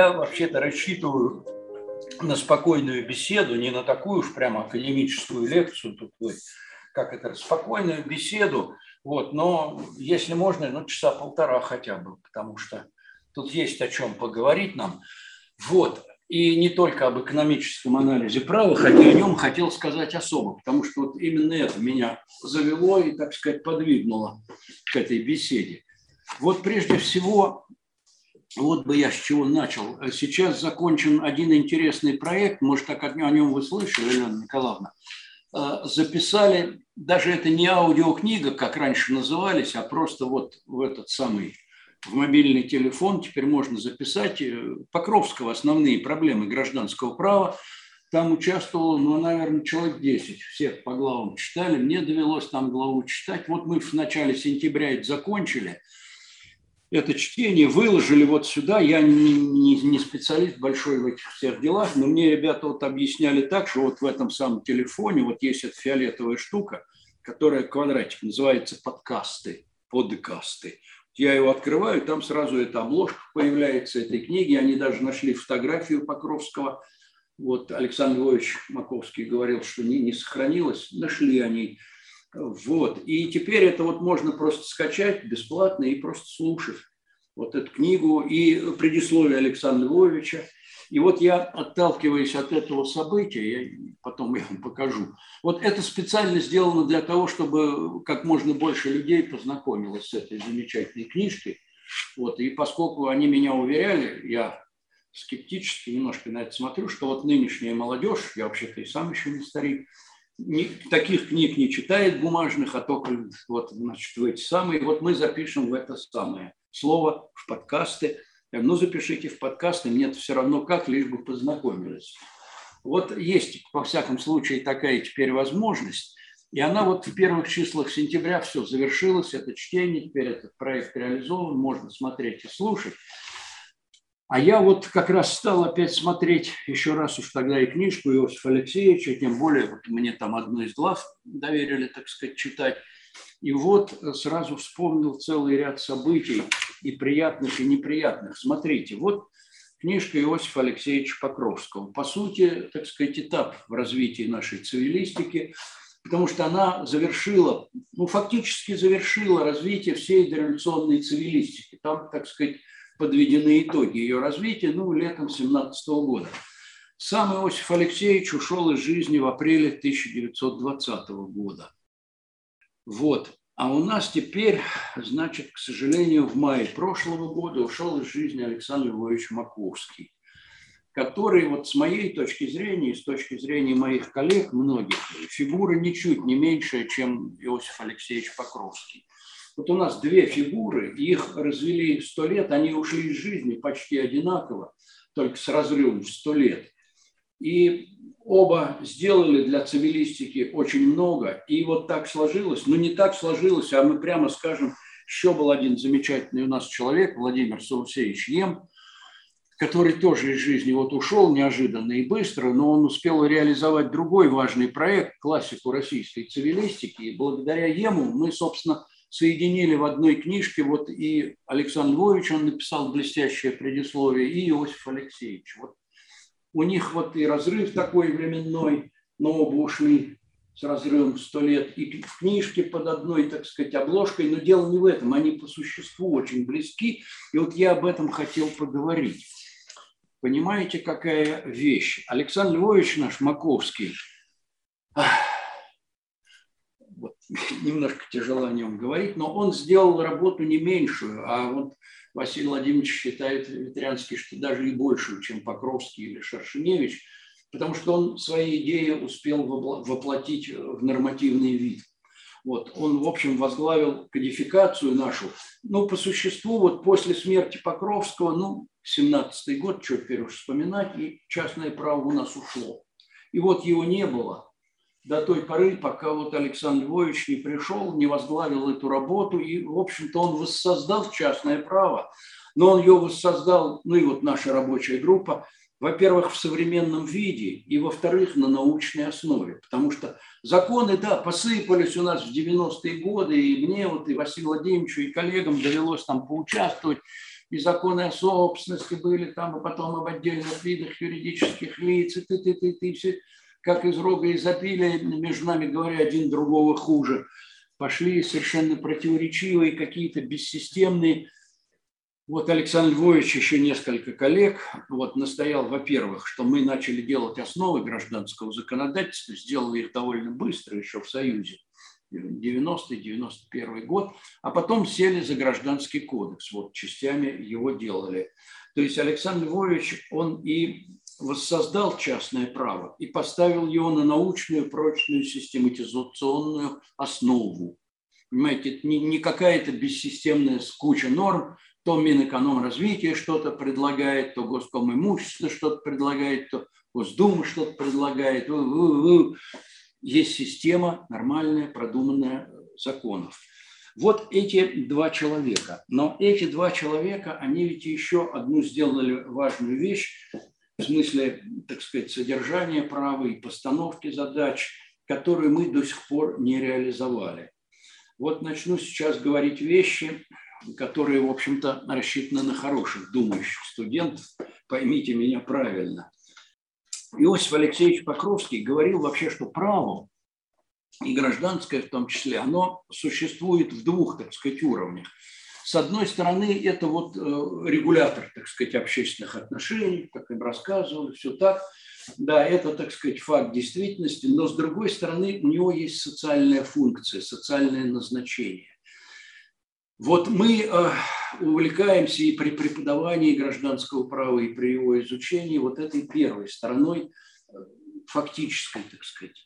я вообще-то рассчитываю на спокойную беседу, не на такую уж прямо академическую лекцию, тут вы, как это, спокойную беседу, вот, но если можно, ну, часа полтора хотя бы, потому что тут есть о чем поговорить нам. Вот, и не только об экономическом анализе права, хотя о нем хотел сказать особо, потому что вот именно это меня завело и, так сказать, подвигнуло к этой беседе. Вот прежде всего, вот бы я с чего начал. Сейчас закончен один интересный проект, может, так о нем вы слышали, Елена Николаевна. Э, записали, даже это не аудиокнига, как раньше назывались, а просто вот в этот самый в мобильный телефон теперь можно записать э, Покровского основные проблемы гражданского права. Там участвовало, ну, наверное, человек 10. Всех по главам читали. Мне довелось там главу читать. Вот мы в начале сентября это закончили. Это чтение выложили вот сюда. Я не, не, не специалист большой в этих всех делах, но мне ребята вот объясняли так, что вот в этом самом телефоне вот есть эта фиолетовая штука, которая квадратик, называется подкасты, подкасты я его открываю, там сразу эта обложка появляется этой книги. Они даже нашли фотографию Покровского. Вот Александр Львович Маковский говорил, что не, не сохранилось. Нашли они. Вот. И теперь это вот можно просто скачать бесплатно и просто слушать вот эту книгу и предисловие Александра Львовича – и вот я, отталкиваясь от этого события, я, потом я вам покажу, вот это специально сделано для того, чтобы как можно больше людей познакомилось с этой замечательной книжкой. Вот, и поскольку они меня уверяли, я скептически немножко на это смотрю, что вот нынешняя молодежь, я вообще-то и сам еще не старик, не, таких книг не читает бумажных, а только вот, значит, в эти самые. Вот мы запишем в это самое слово в подкасты – ну запишите в подкасты, мне все равно как, лишь бы познакомились. Вот есть, во всяком случае, такая теперь возможность. И она вот в первых числах сентября все завершилось, это чтение, теперь этот проект реализован, можно смотреть и слушать. А я вот как раз стал опять смотреть еще раз уж тогда и книжку Иосифа Алексеевича, тем более вот мне там одну из глав доверили, так сказать, читать. И вот сразу вспомнил целый ряд событий, и приятных, и неприятных. Смотрите, вот книжка Иосифа Алексеевича Покровского. По сути, так сказать, этап в развитии нашей цивилистики, потому что она завершила, ну, фактически завершила развитие всей дореволюционной цивилистики. Там, так сказать, подведены итоги ее развития, ну, летом 17 года. Сам Иосиф Алексеевич ушел из жизни в апреле 1920 года. Вот. А у нас теперь, значит, к сожалению, в мае прошлого года ушел из жизни Александр Львович Маковский, который вот с моей точки зрения с точки зрения моих коллег, многих, фигура ничуть не меньшая, чем Иосиф Алексеевич Покровский. Вот у нас две фигуры, их развели сто лет, они ушли из жизни почти одинаково, только с разрывом в сто лет. И оба сделали для цивилистики очень много. И вот так сложилось, ну не так сложилось, а мы прямо скажем, еще был один замечательный у нас человек, Владимир Саусевич Ем, который тоже из жизни вот ушел неожиданно и быстро, но он успел реализовать другой важный проект, классику российской цивилистики. И благодаря ему мы, собственно, соединили в одной книжке, вот и Александр Львович, он написал блестящее предисловие, и Иосиф Алексеевич. Вот у них вот и разрыв такой временной, но оба ушли с разрывом сто лет, и в книжке под одной, так сказать, обложкой, но дело не в этом, они по существу очень близки, и вот я об этом хотел поговорить. Понимаете, какая вещь? Александр Львович наш Маковский, немножко тяжело о нем говорить, но он сделал работу не меньшую, а вот Василий Владимирович считает Ветрянский, что даже и большую, чем Покровский или Шаршиневич, потому что он свои идеи успел воплотить в нормативный вид. Вот. Он, в общем, возглавил кодификацию нашу. Ну, по существу, вот после смерти Покровского, ну, 17-й год, что теперь уж вспоминать, и частное право у нас ушло. И вот его не было до той поры, пока вот Александр Львович не пришел, не возглавил эту работу, и, в общем-то, он воссоздал частное право, но он ее воссоздал, ну и вот наша рабочая группа, во-первых, в современном виде, и, во-вторых, на научной основе, потому что законы, да, посыпались у нас в 90-е годы, и мне, вот, и Василию Владимировичу, и коллегам довелось там поучаствовать, и законы о собственности были там, и потом об отдельных видах юридических лиц, и ты, ты, ты, ты, все как из рога изобилия, между нами говоря, один другого хуже. Пошли совершенно противоречивые, какие-то бессистемные. Вот Александр Львович, еще несколько коллег, вот настоял, во-первых, что мы начали делать основы гражданского законодательства, сделали их довольно быстро еще в Союзе, 90-91 год, а потом сели за гражданский кодекс, вот частями его делали. То есть Александр Львович, он и воссоздал частное право и поставил его на научную прочную систематизационную основу. Понимаете, это не, не какая-то бессистемная куча норм, то Минэкономразвитие что-то предлагает, то Госком что-то предлагает, то Госдума что-то предлагает. Есть система нормальная, продуманная законов. Вот эти два человека. Но эти два человека, они ведь еще одну сделали важную вещь в смысле, так сказать, содержания права и постановки задач, которые мы до сих пор не реализовали. Вот начну сейчас говорить вещи, которые, в общем-то, рассчитаны на хороших, думающих студентов. Поймите меня правильно. Иосиф Алексеевич Покровский говорил вообще, что право и гражданское в том числе, оно существует в двух, так сказать, уровнях. С одной стороны, это вот э, регулятор, так сказать, общественных отношений, как им рассказывали, все так. Да, это, так сказать, факт действительности, но с другой стороны, у него есть социальная функция, социальное назначение. Вот мы э, увлекаемся и при преподавании гражданского права, и при его изучении вот этой первой стороной, э, фактической, так сказать.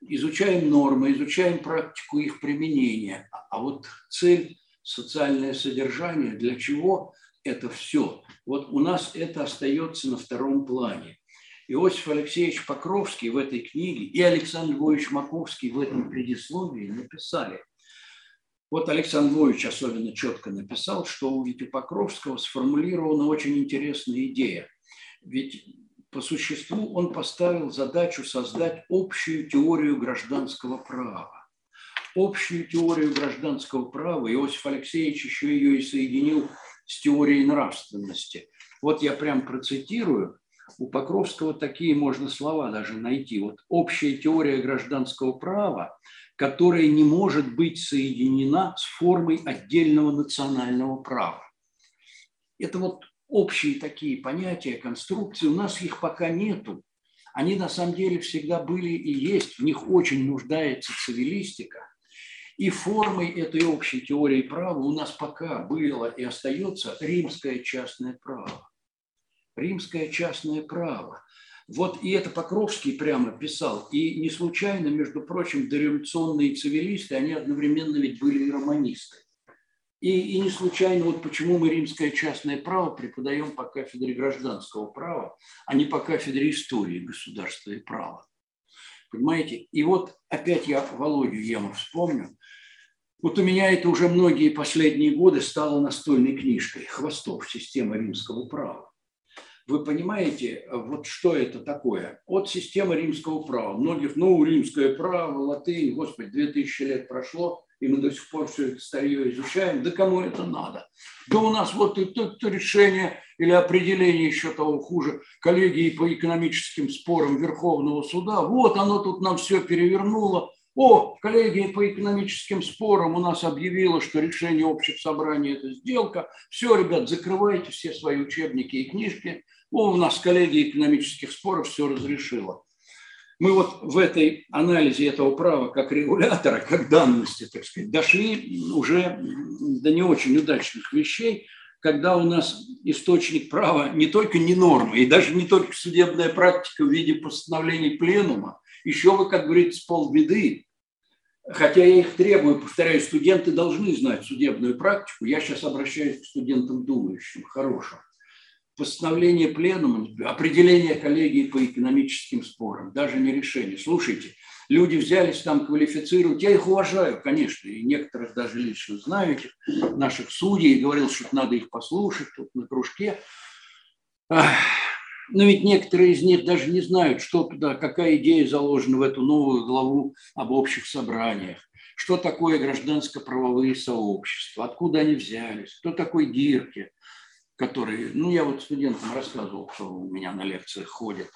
Изучаем нормы, изучаем практику их применения. А вот цель – социальное содержание, для чего это все? Вот у нас это остается на втором плане. Иосиф Алексеевич Покровский в этой книге и Александр Львович Маковский в этом предисловии написали – вот Александр Львович особенно четко написал, что у Вити Покровского сформулирована очень интересная идея. Ведь по существу он поставил задачу создать общую теорию гражданского права. Общую теорию гражданского права Иосиф Алексеевич еще ее и соединил с теорией нравственности. Вот я прям процитирую. У Покровского такие можно слова даже найти. Вот общая теория гражданского права которая не может быть соединена с формой отдельного национального права. Это вот общие такие понятия, конструкции, у нас их пока нету. Они на самом деле всегда были и есть, в них очень нуждается цивилистика. И формой этой общей теории права у нас пока было и остается римское частное право. Римское частное право. Вот и это Покровский прямо писал. И не случайно, между прочим, дореволюционные цивилисты, они одновременно ведь были и романисты. И, и не случайно, вот почему мы римское частное право преподаем по кафедре гражданского права, а не по кафедре истории государства и права. Понимаете? И вот опять я Володю Ему вспомню. Вот у меня это уже многие последние годы стало настольной книжкой «Хвостов. Система римского права». Вы понимаете, вот что это такое? От системы римского права. Многих, ну, римское право, латынь, господи, 2000 лет прошло, и мы до сих пор все это старье изучаем. Да кому это надо? Да у нас вот это, это решение или определение еще того хуже коллегии по экономическим спорам Верховного суда. Вот оно тут нам все перевернуло. О, коллегия по экономическим спорам у нас объявила, что решение общих собраний – это сделка. Все, ребят, закрывайте все свои учебники и книжки – о, у нас коллегия экономических споров все разрешила. Мы вот в этой анализе этого права как регулятора, как данности, так сказать, дошли уже до не очень удачных вещей, когда у нас источник права не только не нормы, и даже не только судебная практика в виде постановлений пленума, еще вы, как говорится, полбеды, хотя я их требую, повторяю, студенты должны знать судебную практику, я сейчас обращаюсь к студентам думающим, хорошим. Постановление пленума, определение коллегии по экономическим спорам, даже не решение. Слушайте, люди взялись там квалифицировать, я их уважаю, конечно, и некоторых даже лично знаю, этих наших судей, говорил, что надо их послушать тут на кружке. Но ведь некоторые из них даже не знают, что туда, какая идея заложена в эту новую главу об общих собраниях, что такое гражданско-правовые сообщества, откуда они взялись, кто такой Дирке, которые, ну, я вот студентам рассказывал, кто у меня на лекциях ходит.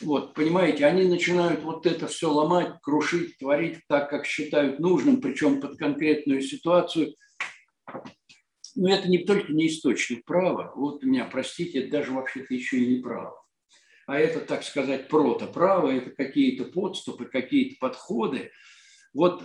Вот, понимаете, они начинают вот это все ломать, крушить, творить так, как считают нужным, причем под конкретную ситуацию. Но это не только не источник права, вот меня, простите, это даже вообще-то еще и не право. А это, так сказать, протоправо, это какие-то подступы, какие-то подходы. Вот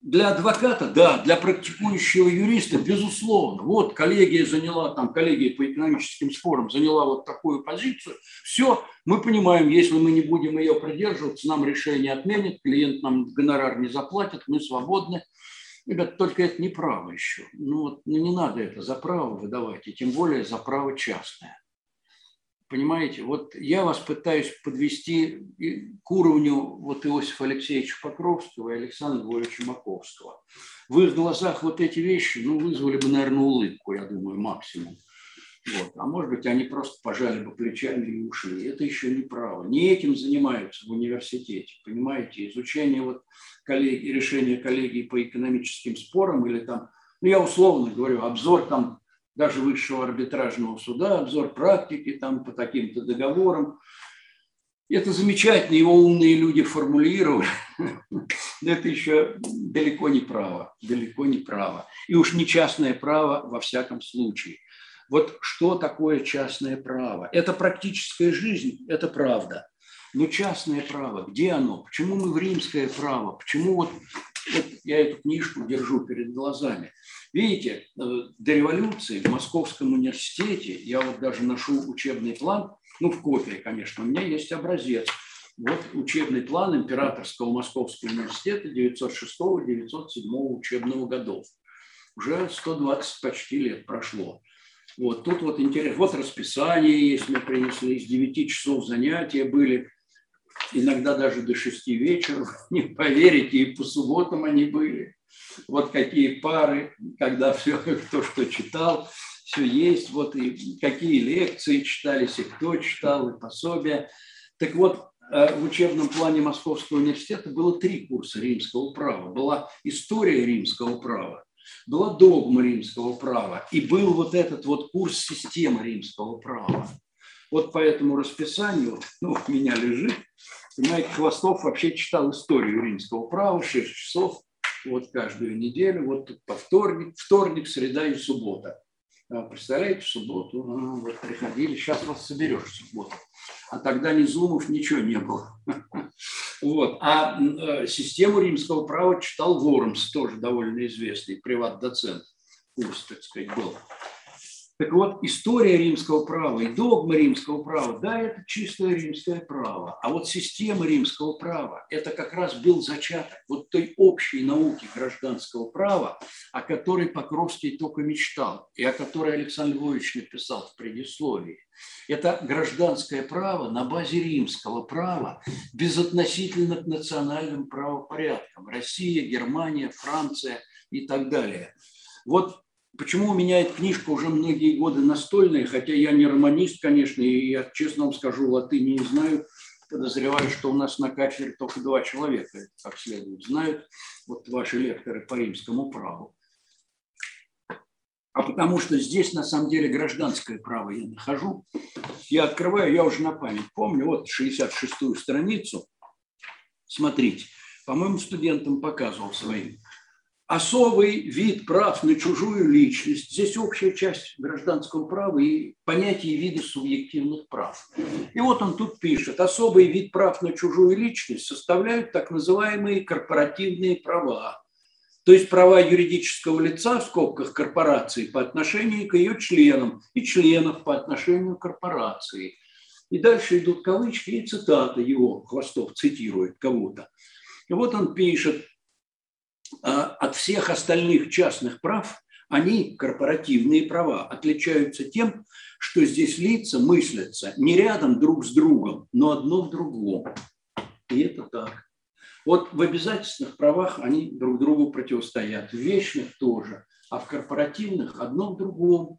для адвоката, да, для практикующего юриста, безусловно. Вот коллегия заняла, там коллегия по экономическим спорам заняла вот такую позицию. Все, мы понимаем, если мы не будем ее придерживаться, нам решение отменят, клиент нам гонорар не заплатит, мы свободны. Ребят, только это не право еще. Ну, вот, ну не надо это за право выдавать, и тем более за право частное. Понимаете, вот я вас пытаюсь подвести к уровню вот Иосифа Алексеевича Покровского и Александра Львовича Маковского. В их глазах вот эти вещи ну, вызвали бы, наверное, улыбку, я думаю, максимум. Вот. А может быть, они просто пожали бы плечами и ушли. Это еще не право. Не этим занимаются в университете. Понимаете, изучение вот коллеги, решения коллегии по экономическим спорам или там, ну я условно говорю, обзор там даже высшего арбитражного суда, обзор практики там по таким-то договорам. Это замечательно, его умные люди формулировали. Это еще далеко не право, далеко не право. И уж не частное право во всяком случае. Вот что такое частное право? Это практическая жизнь, это правда. Но частное право, где оно? Почему мы в римское право? Почему вот, вот я эту книжку держу перед глазами? Видите, э, до революции в Московском университете, я вот даже ношу учебный план, ну, в копии, конечно, у меня есть образец. Вот учебный план Императорского Московского университета 906-907 учебного годов. Уже 120 почти лет прошло. Вот тут вот интересно, вот расписание есть, мы принесли, с 9 часов занятия были, иногда даже до 6 вечера, не поверите, и по субботам они были вот какие пары, когда все, кто что читал, все есть, вот и какие лекции читались, и кто читал, и пособия. Так вот, э, в учебном плане Московского университета было три курса римского права. Была история римского права, была догма римского права, и был вот этот вот курс системы римского права. Вот по этому расписанию, ну, у меня лежит, понимаете, Хвостов вообще читал историю римского права, 6 часов, вот каждую неделю, вот по вторник, вторник, среда и суббота. А, представляете, в субботу а, вот приходили, сейчас вас соберешь в субботу. А тогда ни зумов, ничего не было. Вот. А э, систему римского права читал Вормс, тоже довольно известный приват-доцент. Курс, так сказать, был. Так вот, история римского права и догма римского права, да, это чистое римское право. А вот система римского права, это как раз был зачаток вот той общей науки гражданского права, о которой Покровский только мечтал, и о которой Александр Львович написал в предисловии. Это гражданское право на базе римского права, безотносительно к национальным правопорядкам. Россия, Германия, Франция и так далее. Вот Почему у меня эта книжка уже многие годы настольная, хотя я не романист, конечно, и я, честно вам скажу, латыни не знаю, подозреваю, что у нас на кафедре только два человека, как следует, знают, вот ваши лекторы по римскому праву. А потому что здесь на самом деле гражданское право я нахожу. Я открываю, я уже на память помню, вот 66-ю страницу. Смотрите, по-моему, студентам показывал своим особый вид прав на чужую личность. Здесь общая часть гражданского права и понятие вида субъективных прав. И вот он тут пишет, особый вид прав на чужую личность составляют так называемые корпоративные права, то есть права юридического лица, в скобках корпорации, по отношению к ее членам и членов по отношению к корпорации. И дальше идут кавычки и цитаты его, Хвостов цитирует кого-то. И вот он пишет, от всех остальных частных прав они, корпоративные права, отличаются тем, что здесь лица мыслятся не рядом друг с другом, но одно в другом. И это так. Вот в обязательственных правах они друг другу противостоят, в вечных тоже, а в корпоративных одно в другом.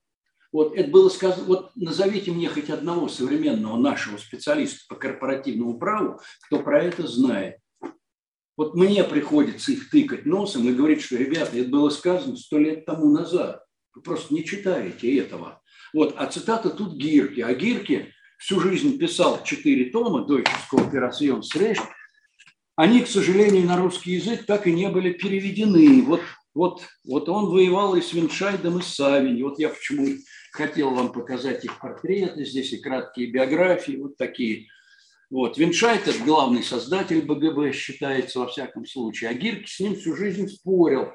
Вот это было сказано, вот назовите мне хоть одного современного нашего специалиста по корпоративному праву, кто про это знает. Вот мне приходится их тыкать носом и говорить, что, ребята, это было сказано сто лет тому назад. Вы просто не читаете этого. Вот, а цитата тут Гирки. А Гирки всю жизнь писал четыре тома «Deutsches Kooperationsrecht». Они, к сожалению, на русский язык так и не были переведены. Вот, вот, вот он воевал и с Виндшайдом, и с Савиньи. Вот я почему хотел вам показать их портреты. Здесь и краткие биографии, вот такие. Вот. Виндшайд – это главный создатель БГБ, считается во всяком случае. А Гирке с ним всю жизнь спорил,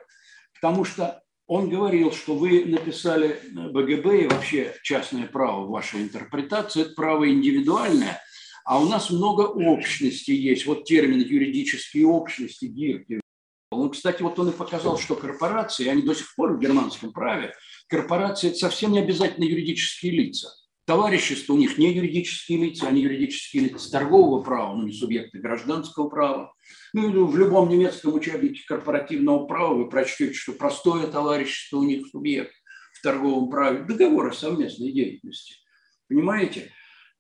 потому что он говорил, что вы написали БГБ и вообще частное право в вашей интерпретации, это право индивидуальное, а у нас много общностей есть. Вот термин юридические общности Гирке. Ну, кстати, вот он и показал, что корпорации, они до сих пор в германском праве, корпорации – это совсем не обязательно юридические лица. Товарищество у них не юридические лица, они юридические лица торгового права, но не субъекты гражданского права. Ну, в любом немецком учебнике корпоративного права вы прочтете, что простое товарищество у них субъект в торговом праве, договор о совместной деятельности. Понимаете?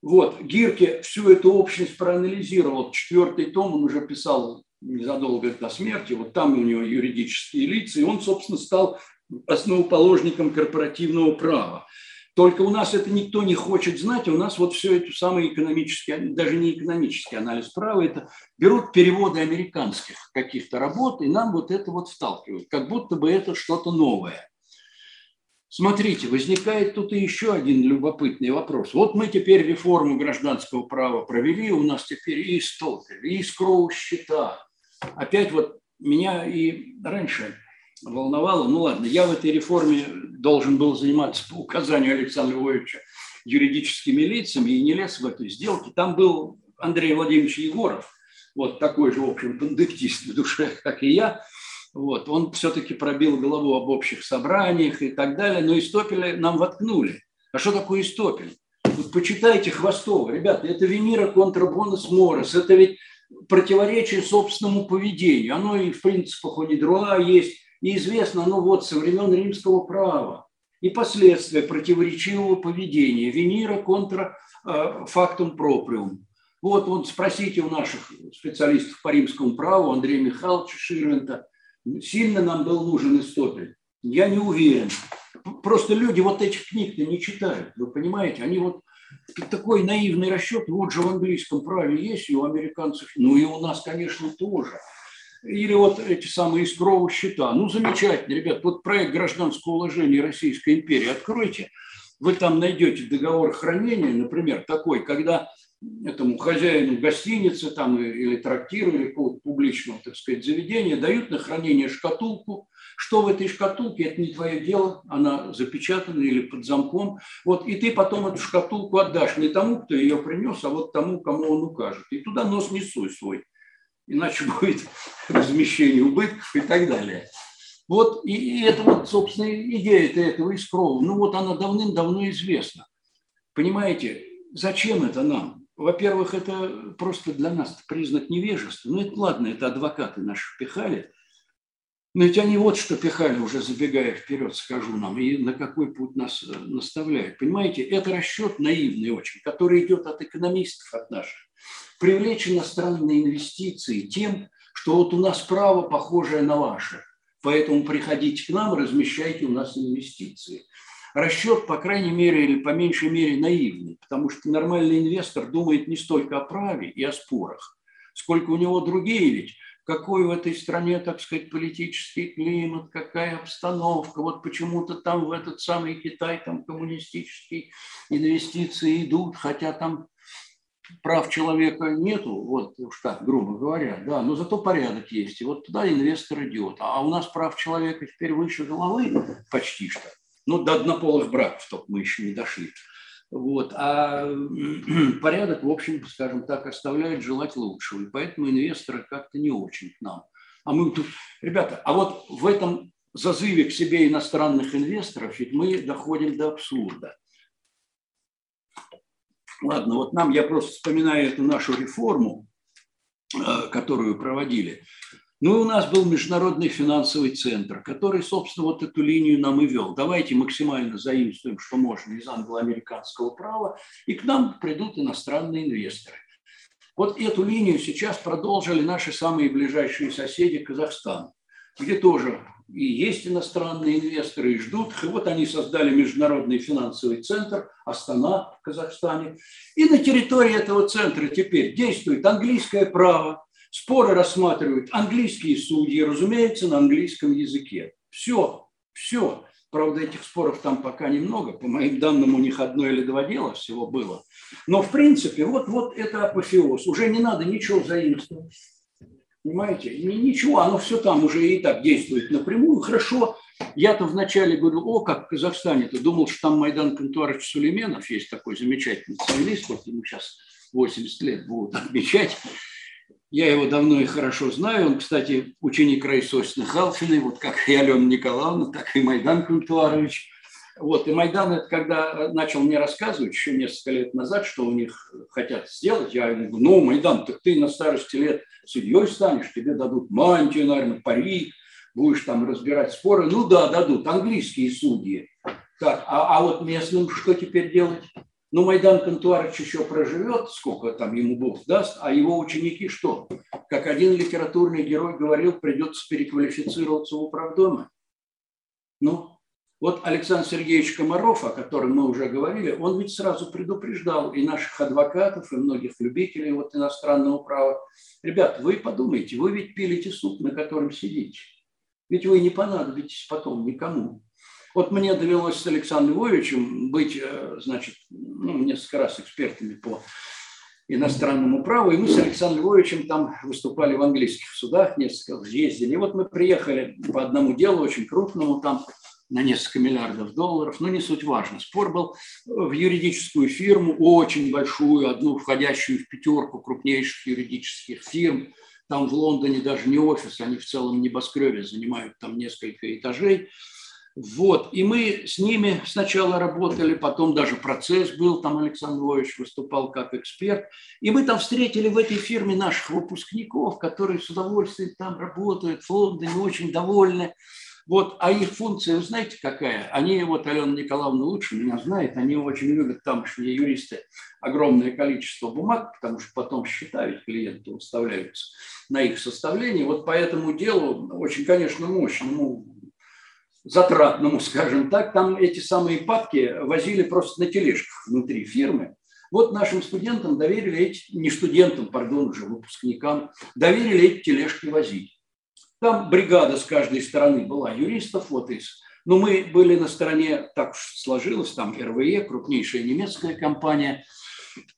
Вот, Гирке всю эту общность проанализировал. Четвертый том он уже писал незадолго до смерти. Вот там у него юридические лица, и он, собственно, стал основоположником корпоративного права. Только у нас это никто не хочет знать, у нас вот все это самый экономический, даже не экономический анализ права, это берут переводы американских каких-то работ, и нам вот это вот вталкивают, как будто бы это что-то новое. Смотрите, возникает тут и еще один любопытный вопрос. Вот мы теперь реформу гражданского права провели, у нас теперь и столпер, и скроу счета. Опять вот меня и раньше волновало. Ну ладно, я в этой реформе должен был заниматься по указанию Александра Львовича юридическими лицами и не лез в эту сделку. Там был Андрей Владимирович Егоров, вот такой же, в общем, пандектист в душе, как и я. Вот, он все-таки пробил голову об общих собраниях и так далее, но Истопеля нам воткнули. А что такое Истопель? Вот почитайте Хвостова. Ребята, это Венера контрабонус морос. Это ведь противоречие собственному поведению. Оно и в принципах у Недруа есть и известно оно вот со времен римского права. И последствия противоречивого поведения. Венера контра э, фактум проприум. Вот, вот спросите у наших специалистов по римскому праву, Андрея Михайловича Ширвинта, сильно нам был нужен Истопель. Я не уверен. Просто люди вот этих книг-то не читают, вы понимаете? Они вот такой наивный расчет, вот же в английском праве есть, и у американцев, ну и у нас, конечно, тоже – или вот эти самые искровые счета. Ну, замечательно, ребят. Вот проект гражданского уложения Российской империи откройте. Вы там найдете договор хранения, например, такой, когда этому хозяину гостиницы там, или трактира, или какого-то публичного, так сказать, заведения дают на хранение шкатулку. Что в этой шкатулке, это не твое дело, она запечатана или под замком. Вот, и ты потом эту шкатулку отдашь не тому, кто ее принес, а вот тому, кому он укажет. И туда нос не суй свой иначе будет размещение убытков и так далее. Вот, и, и это вот, собственно, идея -то этого искрова. Ну вот она давным-давно известна. Понимаете, зачем это нам? Во-первых, это просто для нас признак невежества. Ну, это ладно, это адвокаты наши пихали. Но ведь они вот что пихали, уже забегая вперед, скажу нам, и на какой путь нас э, наставляют. Понимаете, это расчет наивный очень, который идет от экономистов, от наших привлечь иностранные инвестиции тем, что вот у нас право похожее на ваше, поэтому приходите к нам, размещайте у нас инвестиции. Расчет, по крайней мере, или по меньшей мере наивный, потому что нормальный инвестор думает не столько о праве и о спорах, сколько у него другие ведь какой в этой стране, так сказать, политический климат, какая обстановка, вот почему-то там в этот самый Китай, там коммунистические инвестиции идут, хотя там прав человека нету, вот уж так, грубо говоря, да, но зато порядок есть, и вот туда инвестор идет. А у нас прав человека теперь выше головы почти что. Ну, до однополых браков только мы еще не дошли. Вот. А порядок, в общем, скажем так, оставляет желать лучшего. И поэтому инвесторы как-то не очень к нам. А мы тут, ребята, а вот в этом зазыве к себе иностранных инвесторов ведь мы доходим до абсурда. Ладно, вот нам, я просто вспоминаю эту нашу реформу, э, которую проводили. Ну, у нас был Международный финансовый центр, который, собственно, вот эту линию нам и вел. Давайте максимально заимствуем, что можно из англо-американского права, и к нам придут иностранные инвесторы. Вот эту линию сейчас продолжили наши самые ближайшие соседи Казахстан. Где тоже и есть иностранные инвесторы, и ждут. И вот они создали Международный финансовый центр Астана в Казахстане. И на территории этого центра теперь действует английское право, споры рассматривают английские судьи, разумеется, на английском языке. Все, все. Правда, этих споров там пока немного. По моим данным, у них одно или два дела всего было. Но, в принципе, вот, вот это апофеоз. Уже не надо ничего заимствовать. Понимаете? Ничего, оно все там уже и так действует напрямую. Хорошо. Я-то вначале говорю, о, как в Казахстане-то. Думал, что там Майдан Кантуарович Сулейменов есть такой замечательный цивилист. Вот ему сейчас 80 лет будут отмечать. Я его давно и хорошо знаю. Он, кстати, ученик Раисосины Халфиной, вот как и Алена Николаевна, так и Майдан Кунтуарович. Вот, и Майдан, это когда начал мне рассказывать еще несколько лет назад, что у них хотят сделать, я ему говорю, ну, Майдан, так ты на старости лет судьей станешь, тебе дадут мантию, наверное, парик, будешь там разбирать споры. Ну да, дадут, английские судьи. Так, а, а вот местным что теперь делать? Ну, Майдан Кантуарович еще проживет, сколько там ему Бог даст, а его ученики что? Как один литературный герой говорил, придется переквалифицироваться в управдома. Ну, вот Александр Сергеевич Комаров, о котором мы уже говорили, он ведь сразу предупреждал и наших адвокатов, и многих любителей вот иностранного права. Ребят, вы подумайте, вы ведь пилите суп, на котором сидите. Ведь вы не понадобитесь потом никому. Вот мне довелось с Александром Львовичем быть, э, значит, ну, несколько раз экспертами по иностранному праву, и мы с Александром Львовичем там выступали в английских судах, несколько ездили. И вот мы приехали по одному делу, очень крупному, там на несколько миллиардов долларов, но не суть важно. Спор был в юридическую фирму, очень большую, одну входящую в пятерку крупнейших юридических фирм. Там в Лондоне даже не офис, они в целом небоскребе занимают там несколько этажей. Вот, и мы с ними сначала работали, потом даже процесс был, там Александр Львович выступал как эксперт, и мы там встретили в этой фирме наших выпускников, которые с удовольствием там работают, в Лондоне очень довольны. Вот, а их функция, знаете, какая? Они, вот Алена Николаевна лучше меня знает, они очень любят тамошние юристы огромное количество бумаг, потому что потом ведь клиенты выставляются на их составление. Вот по этому делу очень, конечно, мощному затратному, скажем так, там эти самые папки возили просто на тележках внутри фирмы. Вот нашим студентам доверили эти, не студентам, пардон, уже выпускникам, доверили эти тележки возить. Там бригада с каждой стороны была юристов, вот из. Но мы были на стороне, так сложилось, там РВЕ, крупнейшая немецкая компания.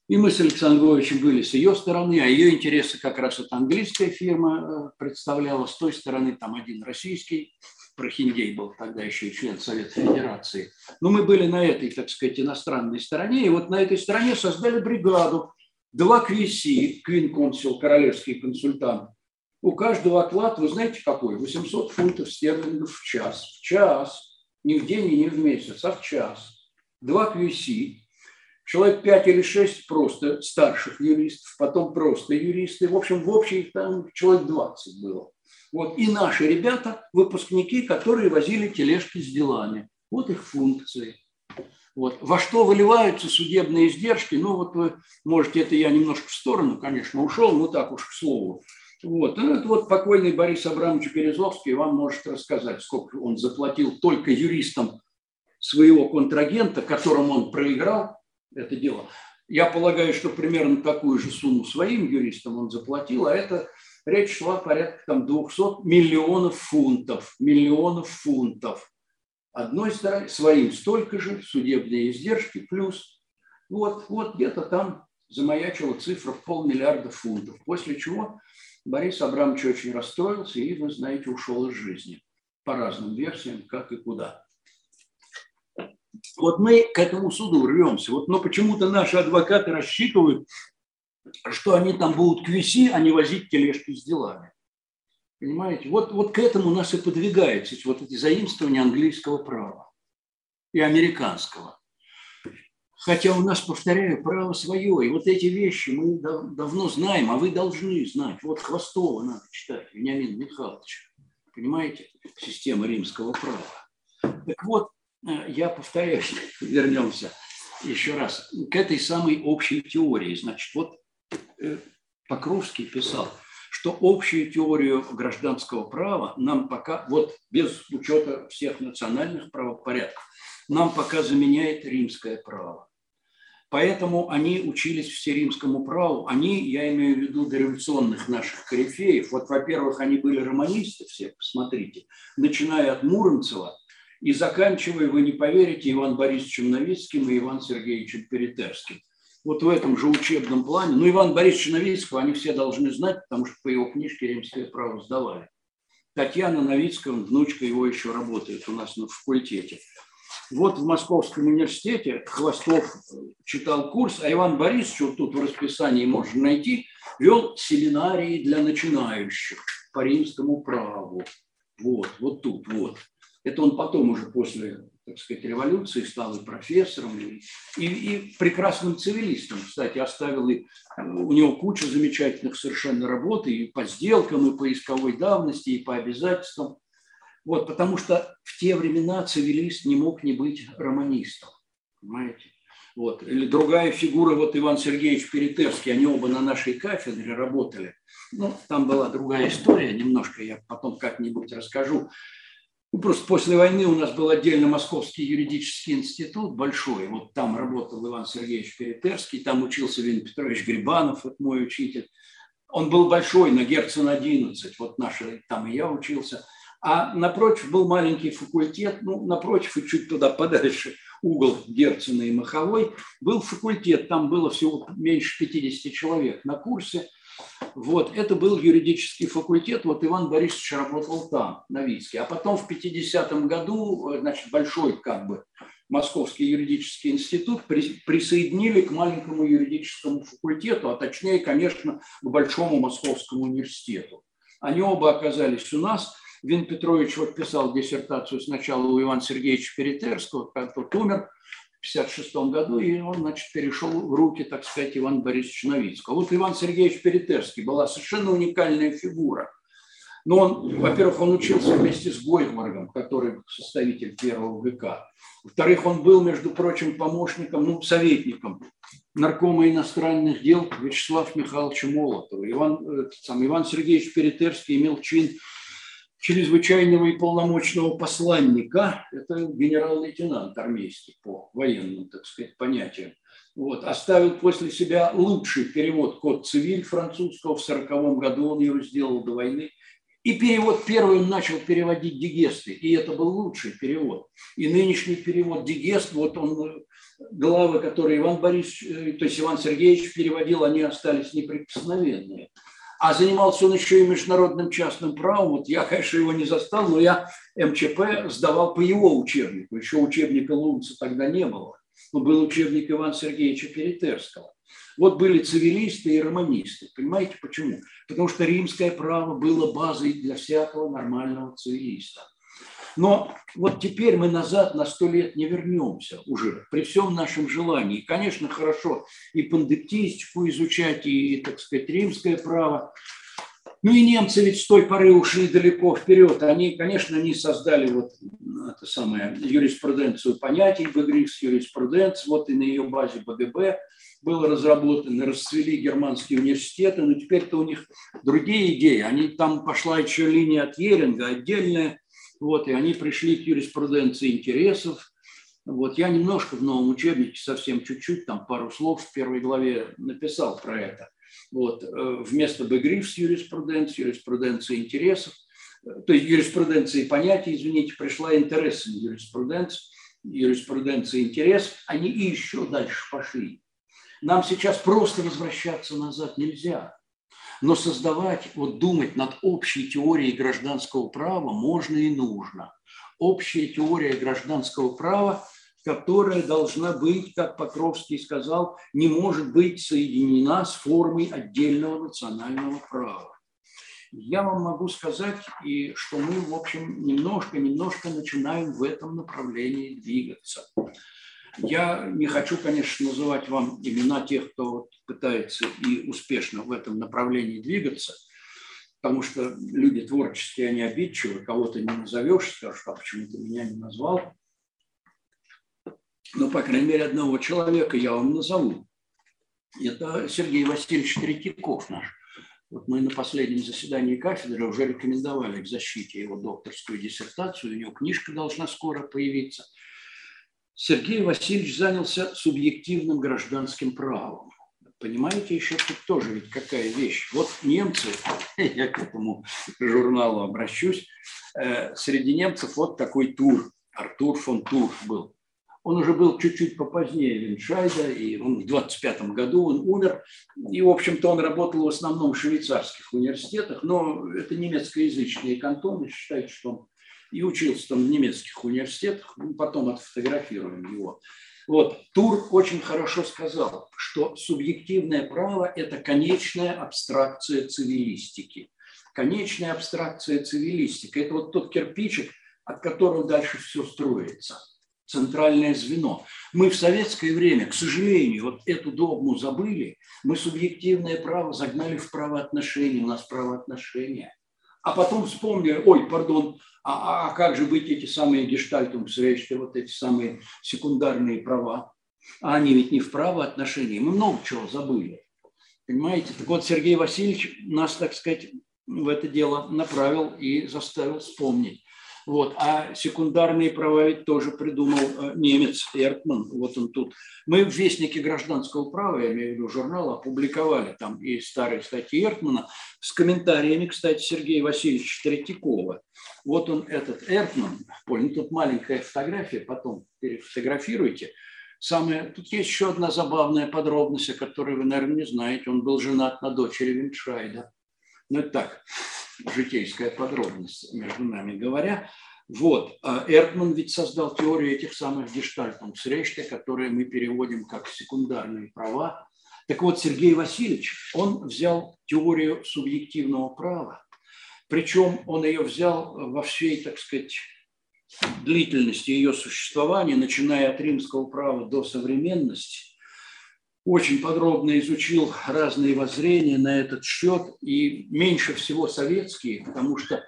И мы с Александром были с ее стороны, а ее интересы как раз эта английская фирма э, представляла, с той стороны там один российский Прохиндей был тогда еще член Совета Федерации. Но мы были на этой, так сказать, иностранной стороне. И вот на этой стороне создали бригаду. Два QC, Квин-консул, королевский консультант. У каждого оклад, вы знаете какой? 800 фунтов стерлингов в час. В час. Не в день и не в месяц, а в час. Два QC. Человек 5 или 6 просто старших юристов, потом просто юристы. В общем, в общем там человек 20 было. Вот. И наши ребята, выпускники, которые возили тележки с делами. Вот их функции. Вот. Во что выливаются судебные издержки? Ну, вот вы можете, это я немножко в сторону, конечно, ушел, ну так уж к слову. Вот. Ну, это вот покойный Борис Абрамович Березовский вам может рассказать, сколько он заплатил только юристам своего контрагента, которому он проиграл это дело. Я полагаю, что примерно такую же сумму своим юристам он заплатил, а это речь шла порядка там 200 миллионов фунтов, миллионов фунтов. Одной стороны, своим столько же, судебные издержки плюс. Вот, вот где-то там замаячила цифра в полмиллиарда фунтов. После чего Борис Абрамович очень расстроился и, вы знаете, ушел из жизни. По разным версиям, как и куда. Вот мы к этому суду рвемся. Вот, но почему-то наши адвокаты рассчитывают, что они там будут к виси, а не возить тележки с делами. Понимаете? Вот, вот к этому нас и подвигается вот эти заимствования английского права и американского. Хотя у нас, повторяю, право свое. И вот эти вещи мы дав давно знаем, а вы должны знать. Вот Хвостова надо читать, Вениамин Михайлович. Понимаете? Система римского права. Так вот, э, я повторяюсь, вернемся еще раз к этой самой общей теории. Значит, вот Э, Покровский писал, что что общую теорию гражданского права нам пока, вот без учета всех национальных правопорядков, нам пока заменяет римское право. Поэтому они учились всеримскому праву. Они, я имею в виду дореволюционных наших корифеев. Вот, во-первых, они были романисты все, посмотрите, начиная от Муромцева и заканчивая, вы не поверите, Иван Борисовичем Новицким и Иван Сергеевичем Перетерским. Вот в этом же учебном плане. Ну, Иван Борисович Новицкого они все должны знать, потому что по его книжке римское право сдавали. Татьяна Новицкая, внучка его еще работает у нас на факультете. Вот в Московском университете Хвостов читал курс, а Иван Борисович, вот тут в расписании можно найти, вел семинарии для начинающих по римскому праву. Вот, вот тут, вот. Это он потом уже после, так сказать, революции стал и профессором, и, и, и прекрасным цивилистом. Кстати, оставил и у него куча замечательных совершенно работ и по сделкам, и по исковой давности, и по обязательствам. Вот, потому что в те времена цивилист не мог не быть романистом. Понимаете? Вот. Или другая фигура, вот Иван Сергеевич Перетерский, они оба на нашей кафедре работали. Ну, там была другая история, немножко я потом как-нибудь расскажу. Ну, просто после войны у нас был отдельно Московский юридический институт большой. Вот там работал Иван Сергеевич Перетерский, там учился Вин Петрович Грибанов, это мой учитель. Он был большой, на Герцен 11, вот наши, там и я учился – а напротив был маленький факультет, ну, напротив и чуть туда подальше, угол Герцена и Маховой, был факультет, там было всего меньше 50 человек на курсе. Вот, это был юридический факультет, вот Иван Борисович работал там, на Вицке. А потом в 50-м году, значит, большой как бы Московский юридический институт присоединили к маленькому юридическому факультету, а точнее, конечно, к Большому Московскому университету. Они оба оказались у нас – Вин Петрович вот писал диссертацию сначала у Ивана Сергеевича Перетерского, как тот умер в 1956 году, и он, значит, перешел в руки, так сказать, Ивана Борисовича Новицкого. Вот Иван Сергеевич Перетерский была совершенно уникальная фигура. Но он, во-первых, он учился вместе с Гойхмаргом, который составитель первого века. Во-вторых, он был, между прочим, помощником, ну, советником наркома иностранных дел Вячеслава Михайловича Молотова. Иван, сам Иван Сергеевич Перетерский имел чин чрезвычайного и полномочного посланника, это генерал-лейтенант армейский по военным, так сказать, понятиям, вот, оставил после себя лучший перевод «Код цивиль» французского. В 1940 году он его сделал до войны. И перевод первый он начал переводить Дигесты, и это был лучший перевод. И нынешний перевод Дигест, вот он, главы, которые Иван Борисович, э, то есть Иван Сергеевич переводил, они остались неприкосновенные. А занимался он еще и международным частным правом. Вот я, конечно, его не застал, но я МЧП сдавал по его учебнику. Еще учебника Лунца тогда не было. Но был учебник Ивана Сергеевича Перетерского. Вот были цивилисты и романисты. Понимаете почему? Потому что римское право было базой для всякого нормального цивилиста. Но вот теперь мы назад на сто лет не вернемся уже, при всем нашем желании. конечно, хорошо и пандептистику изучать, и, так сказать, римское право. Ну и немцы ведь с той поры ушли далеко вперед. Они, конечно, не создали вот это самое, юриспруденцию понятий, Бегрикс юриспруденц, вот и на ее базе БГБ было разработано, расцвели германские университеты, но теперь-то у них другие идеи. Они, там пошла еще линия от Еринга, отдельная вот, и они пришли к юриспруденции интересов. Вот, я немножко в новом учебнике, совсем чуть-чуть, там пару слов в первой главе написал про это. Вот, э, вместо бэгрифс юриспруденции, юриспруденции интересов, э, то есть юриспруденции понятий, извините, пришла интересы юриспруденции, юриспруденции интерес, они и еще дальше пошли. Нам сейчас просто возвращаться назад нельзя. Но создавать, вот думать над общей теорией гражданского права можно и нужно. Общая теория гражданского права, которая должна быть, как Покровский сказал, не может быть соединена с формой отдельного национального права. Я вам могу сказать, и что мы, в общем, немножко-немножко начинаем в этом направлении двигаться. Я не хочу, конечно, называть вам имена тех, кто пытается и успешно в этом направлении двигаться, потому что люди творческие, они обидчивы, кого-то не назовешь, скажешь, а почему ты меня не назвал. Но, по крайней мере, одного человека я вам назову. Это Сергей Васильевич Третьяков наш Вот мы на последнем заседании кафедры уже рекомендовали к защите его докторскую диссертацию, у него книжка должна скоро появиться. Сергей Васильевич занялся субъективным гражданским правом. Понимаете, еще тут тоже ведь какая вещь. Вот немцы, я к этому журналу обращусь, э, среди немцев вот такой тур, Артур фон Тур был. Он уже был чуть-чуть попозднее Виншайда, и он в 25 году он умер. И, в общем-то, он работал в основном в швейцарских университетах, но это немецкоязычные кантоны, считают, что он и учился там в немецких университетах, мы потом отфотографируем его. Вот, Тур очень хорошо сказал, что субъективное право – это конечная абстракция цивилистики. Конечная абстракция цивилистики – это вот тот кирпичик, от которого дальше все строится – центральное звено. Мы в советское время, к сожалению, вот эту догму забыли. Мы субъективное право загнали в правоотношения. У нас правоотношения. А потом вспомнили, ой, пардон, а, а, как же быть эти самые гештальтумсречты, вот эти самые секундарные права? А они ведь не в правоотношении. Мы много чего забыли. Понимаете? Так вот, Сергей Васильевич нас, так сказать, в это дело направил и заставил вспомнить. Вот. А секундарные права ведь тоже придумал э, немец Эртман. Вот он тут. Мы в Вестнике гражданского права, я имею в виду журнал, опубликовали там и старые статьи Эртмана с комментариями, кстати, Сергея Васильевича Третьякова. Вот он, этот Эртман, понял, тут маленькая фотография, потом перефотографируйте. Самое, тут есть еще одна забавная подробность, о которой вы, наверное, не знаете. Он был женат на дочери Виншайда. Ну, это так, житейская подробность, между нами говоря. Вот. А Эртман ведь создал теорию этих самых гештальтungsречте, которые мы переводим как секундарные права. Так вот, Сергей Васильевич, он взял теорию субъективного права, причем он ее взял во всей, так сказать, длительности ее существования, начиная от римского права до современности, очень подробно изучил разные воззрения на этот счет, и меньше всего советские, потому что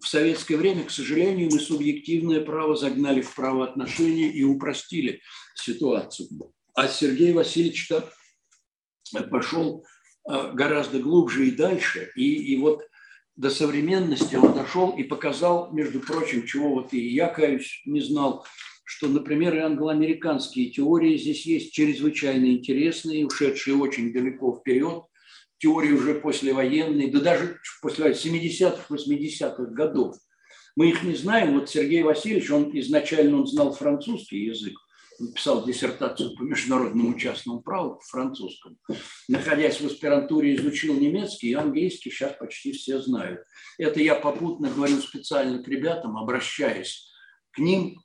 в советское время, к сожалению, мы субъективное право загнали в правоотношения и упростили ситуацию. А Сергей Васильевич-то пошел э, гораздо глубже и дальше. И, и вот до современности он дошел и показал, между прочим, чего вот и я, каюсь, не знал, что, например, и англоамериканские теории здесь есть чрезвычайно интересные, ушедшие очень далеко вперед, теории уже послевоенные, да даже после 70-х, 80-х годов. Мы их не знаем. Вот Сергей Васильевич, он изначально он знал французский язык, он писал диссертацию по международному частному праву, по французскому. Находясь в аспирантуре, изучил немецкий и английский, сейчас почти все знают. Это я попутно говорю специально к ребятам, обращаясь к ним,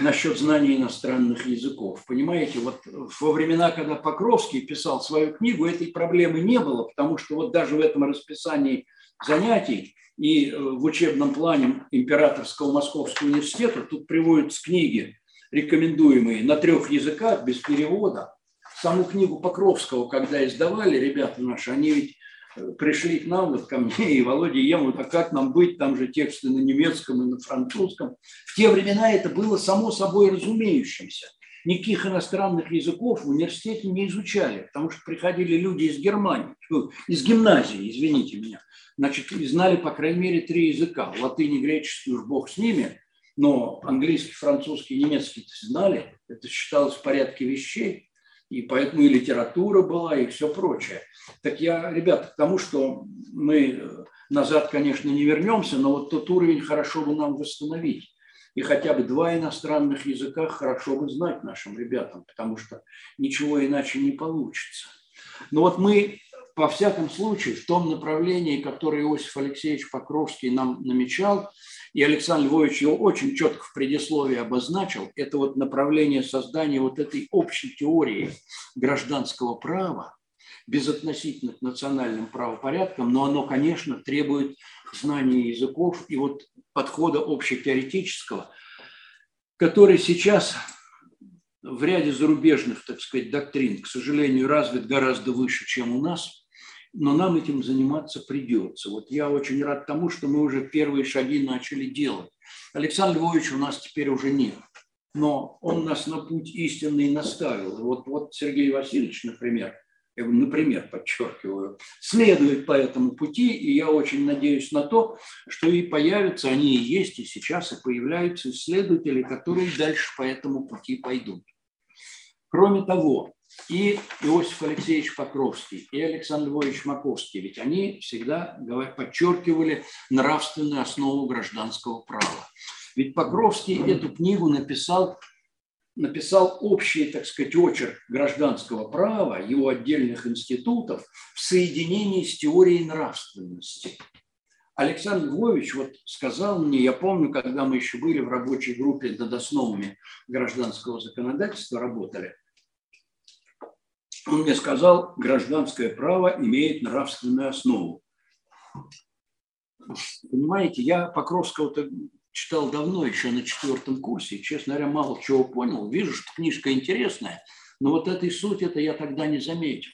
насчет знания иностранных языков. Понимаете, вот во времена, когда Покровский писал свою книгу, этой проблемы не было, потому что вот даже в этом расписании занятий и э, в учебном плане Императорского Московского университета тут приводятся книги, рекомендуемые на трех языках без перевода. Саму книгу Покровского, когда издавали ребята наши, они ведь пришли к нам, вот ко мне и Володе Ему, а как нам быть, там же тексты на немецком и на французском. В те времена это было само собой разумеющимся. Никаких иностранных языков в университете не изучали, потому что приходили люди из Германии, ну, из гимназии, извините меня, значит, и знали, по крайней мере, три языка. Латынь и греческий уж бог с ними, но английский, французский, немецкий знали. Это считалось в порядке вещей и поэтому и литература была, и все прочее. Так я, ребята, к тому, что мы назад, конечно, не вернемся, но вот тот уровень хорошо бы нам восстановить. И хотя бы два иностранных языка хорошо бы знать нашим ребятам, потому что ничего иначе не получится. Но вот мы, по всяком случаю, в том направлении, которое Иосиф Алексеевич Покровский нам намечал, и Александр Львович его очень четко в предисловии обозначил, это вот направление создания вот этой общей теории гражданского права, безотносительно к национальным правопорядкам, но оно, конечно, требует знания языков и вот подхода общетеоретического, который сейчас в ряде зарубежных, так сказать, доктрин, к сожалению, развит гораздо выше, чем у нас – но нам этим заниматься придется. Вот я очень рад тому, что мы уже первые шаги начали делать. Александр Львович у нас теперь уже нет, но он нас на путь истинный наставил. Вот, вот Сергей Васильевич, например, я например, подчеркиваю, следует по этому пути, и я очень надеюсь на то, что и появятся, они и есть, и сейчас, и появляются исследователи, которые дальше по этому пути пойдут. Кроме того, и Иосиф Алексеевич Покровский, и Александр Львович Маковский, ведь они всегда подчеркивали нравственную основу гражданского права. Ведь Покровский эту книгу написал написал общий, так сказать, очерк гражданского права, его отдельных институтов в соединении с теорией нравственности. Александр Львович вот сказал мне, я помню, когда мы еще были в рабочей группе над основами гражданского законодательства, работали, он мне сказал, гражданское право имеет нравственную основу. Понимаете, я Покровского-то читал давно, еще на четвертом курсе. Честно говоря, мало чего понял. Вижу, что книжка интересная, но вот этой сути это я тогда не заметил.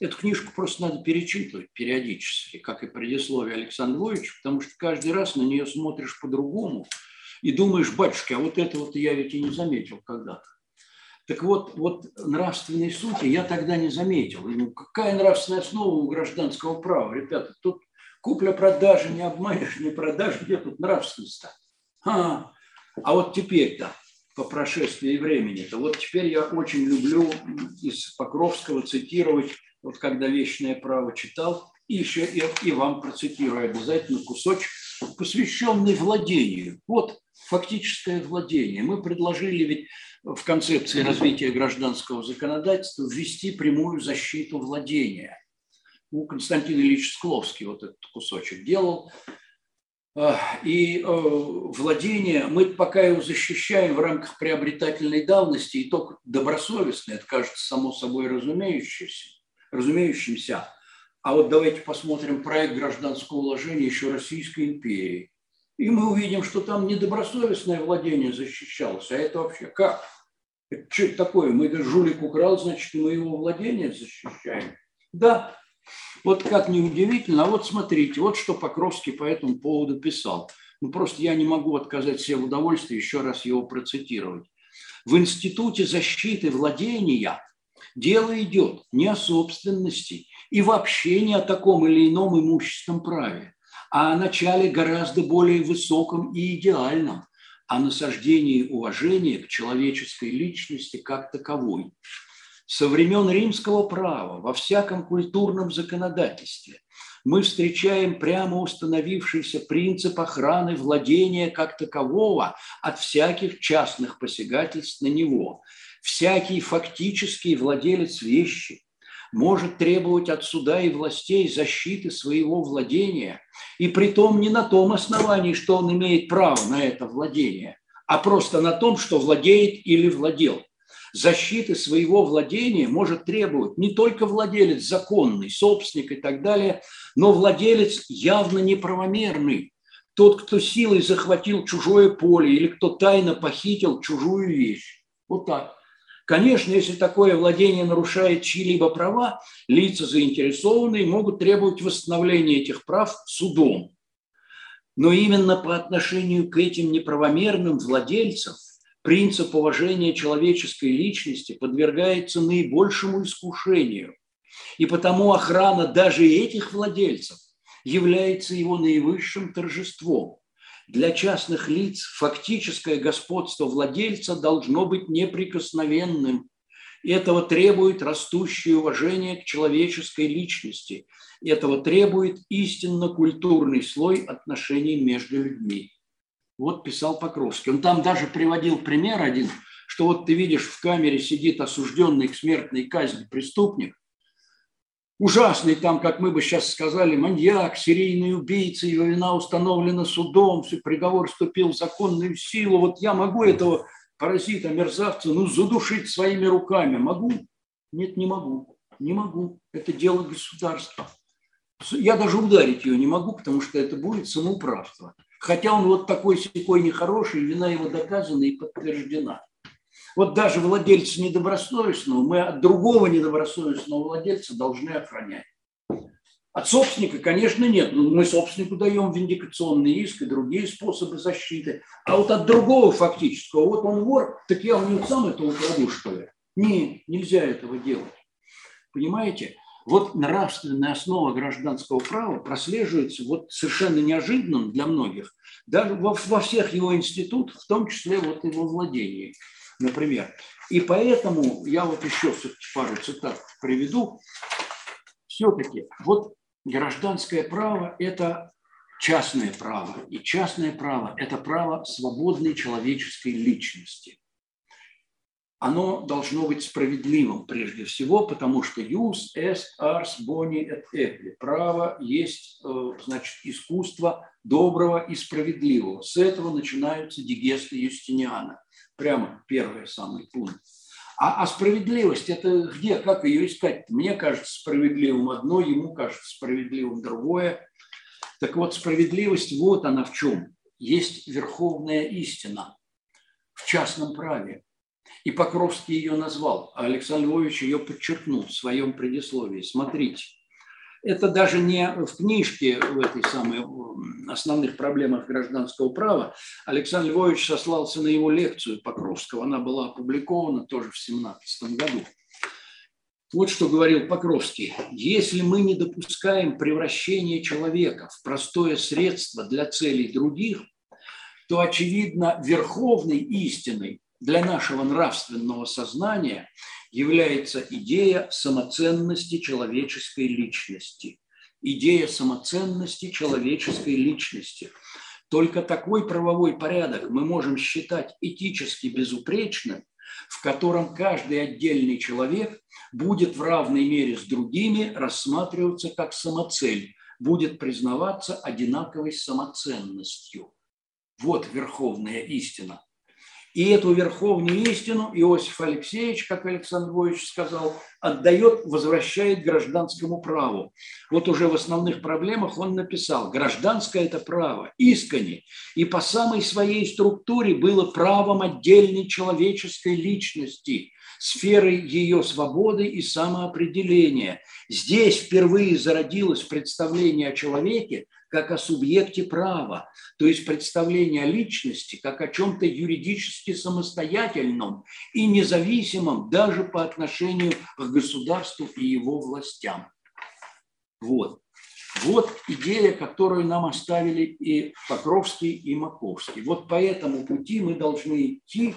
Эту книжку просто надо перечитывать периодически, как и предисловие Александра потому что каждый раз на нее смотришь по-другому и думаешь, батюшки, а вот этого-то я ведь и не заметил когда-то. Так вот, вот нравственной сути я тогда не заметил. Ну, какая нравственная основа у гражданского права? Ребята, тут купля-продажа, не обманешь, не продажа, где тут нравственность-то? А, а вот теперь-то, по прошествии времени-то, вот теперь я очень люблю из Покровского цитировать, вот когда «Вечное право» читал, и еще и, и вам процитирую обязательно кусочек, посвященный владению. Вот фактическое владение. Мы предложили ведь в концепции развития гражданского законодательства ввести прямую защиту владения. У Константина Ильича Скловский вот этот кусочек делал. И э, владение, мы пока его защищаем в рамках приобретательной давности, и только добросовестно, это кажется само собой разумеющимся. А вот давайте посмотрим проект гражданского уложения еще Российской империи. И мы увидим, что там недобросовестное владение защищалось. А это вообще как? Это что это такое? Мы жулик украл, значит, мы его владение защищаем. Да, вот как неудивительно, а вот смотрите, вот что Покровский по этому поводу писал. Ну просто я не могу отказать себе в удовольствии еще раз его процитировать. В Институте защиты владения дело идет не о собственности и вообще не о таком или ином имущественном праве, а о начале гораздо более высоком и идеальном, о насаждении уважения к человеческой личности как таковой со времен римского права во всяком культурном законодательстве мы встречаем прямо установившийся принцип охраны владения как такового от всяких частных посягательств на него. Всякий фактический владелец вещи может требовать от суда и властей защиты своего владения, и при том не на том основании, что он имеет право на это владение, а просто на том, что владеет или владел защиты своего владения может требовать не только владелец законный, собственник и так далее, но владелец явно неправомерный. Тот, кто силой захватил чужое поле или кто тайно похитил чужую вещь. Вот так. Конечно, если такое владение нарушает чьи-либо права, лица заинтересованные могут требовать восстановления этих прав судом. Но именно по отношению к этим неправомерным владельцам принцип уважения человеческой личности подвергается наибольшему искушению. И потому охрана даже этих владельцев является его наивысшим торжеством. Для частных лиц фактическое господство владельца должно быть неприкосновенным. И этого требует растущее уважение к человеческой личности. И этого требует истинно культурный слой отношений между людьми. Вот писал Покровский. Он там даже приводил пример один, что вот ты видишь, в камере сидит осужденный к смертной казни преступник, ужасный там, как мы бы сейчас сказали, маньяк, серийный убийца, его вина установлена судом, все, приговор вступил в законную силу. Вот я могу этого паразита, мерзавца, ну, задушить своими руками. Могу? Нет, не могу. Не могу. Это дело государства. Я даже ударить ее не могу, потому что это будет самоуправство. Хотя он вот такой секой нехороший, вина его доказана и подтверждена. Вот даже владельца недобросовестного мы от другого недобросовестного владельца должны охранять. От собственника, конечно, нет. Но мы собственнику даем виндикационный иск и другие способы защиты. А вот от другого фактического, вот он вор, так я у него сам это украду, что ли? Не, нельзя этого делать. Понимаете? Вот нравственная основа гражданского права прослеживается вот совершенно неожиданным для многих, даже во, во всех его институтах, в том числе вот во владении, например. И поэтому я вот еще пару цитат приведу. Все-таки вот гражданское право – это частное право. И частное право – это право свободной человеческой личности оно должно быть справедливым прежде всего, потому что «юс est ars boni et equi» – право есть, э, значит, искусство доброго и справедливого. С этого начинаются дигесты Юстиниана. Прямо первый самый пункт. А, а справедливость – это где, как ее искать? Мне кажется справедливым одно, ему кажется справедливым другое. Так вот, справедливость вот она в чем. Есть верховная истина в частном праве – и Покровский ее назвал, а Александр Львович ее подчеркнул в своем предисловии. Смотрите, это даже не в книжке в этой самой основных проблемах гражданского права. Александр Львович сослался на его лекцию Покровского. Она была опубликована тоже в 17 году. Вот что говорил Покровский. Если мы не допускаем превращения человека в простое средство для целей других, то, очевидно, верховной истиной для нашего нравственного сознания является идея самоценности человеческой личности. Идея самоценности человеческой личности. Только такой правовой порядок мы можем считать этически безупречным, в котором каждый отдельный человек будет в равной мере с другими рассматриваться как самоцель, будет признаваться одинаковой самоценностью. Вот верховная истина – и эту верховную истину Иосиф Алексеевич, как Александр Львович сказал, отдает, возвращает гражданскому праву. Вот уже в основных проблемах он написал, гражданское это право, искренне, и по самой своей структуре было правом отдельной человеческой личности, сферой ее свободы и самоопределения. Здесь впервые зародилось представление о человеке как о субъекте права, то есть представление о личности как о чем-то юридически самостоятельном и независимом даже по отношению к государству и его властям. Вот. Вот идея, которую нам оставили и Покровский, и Маковский. Вот по этому пути мы должны идти,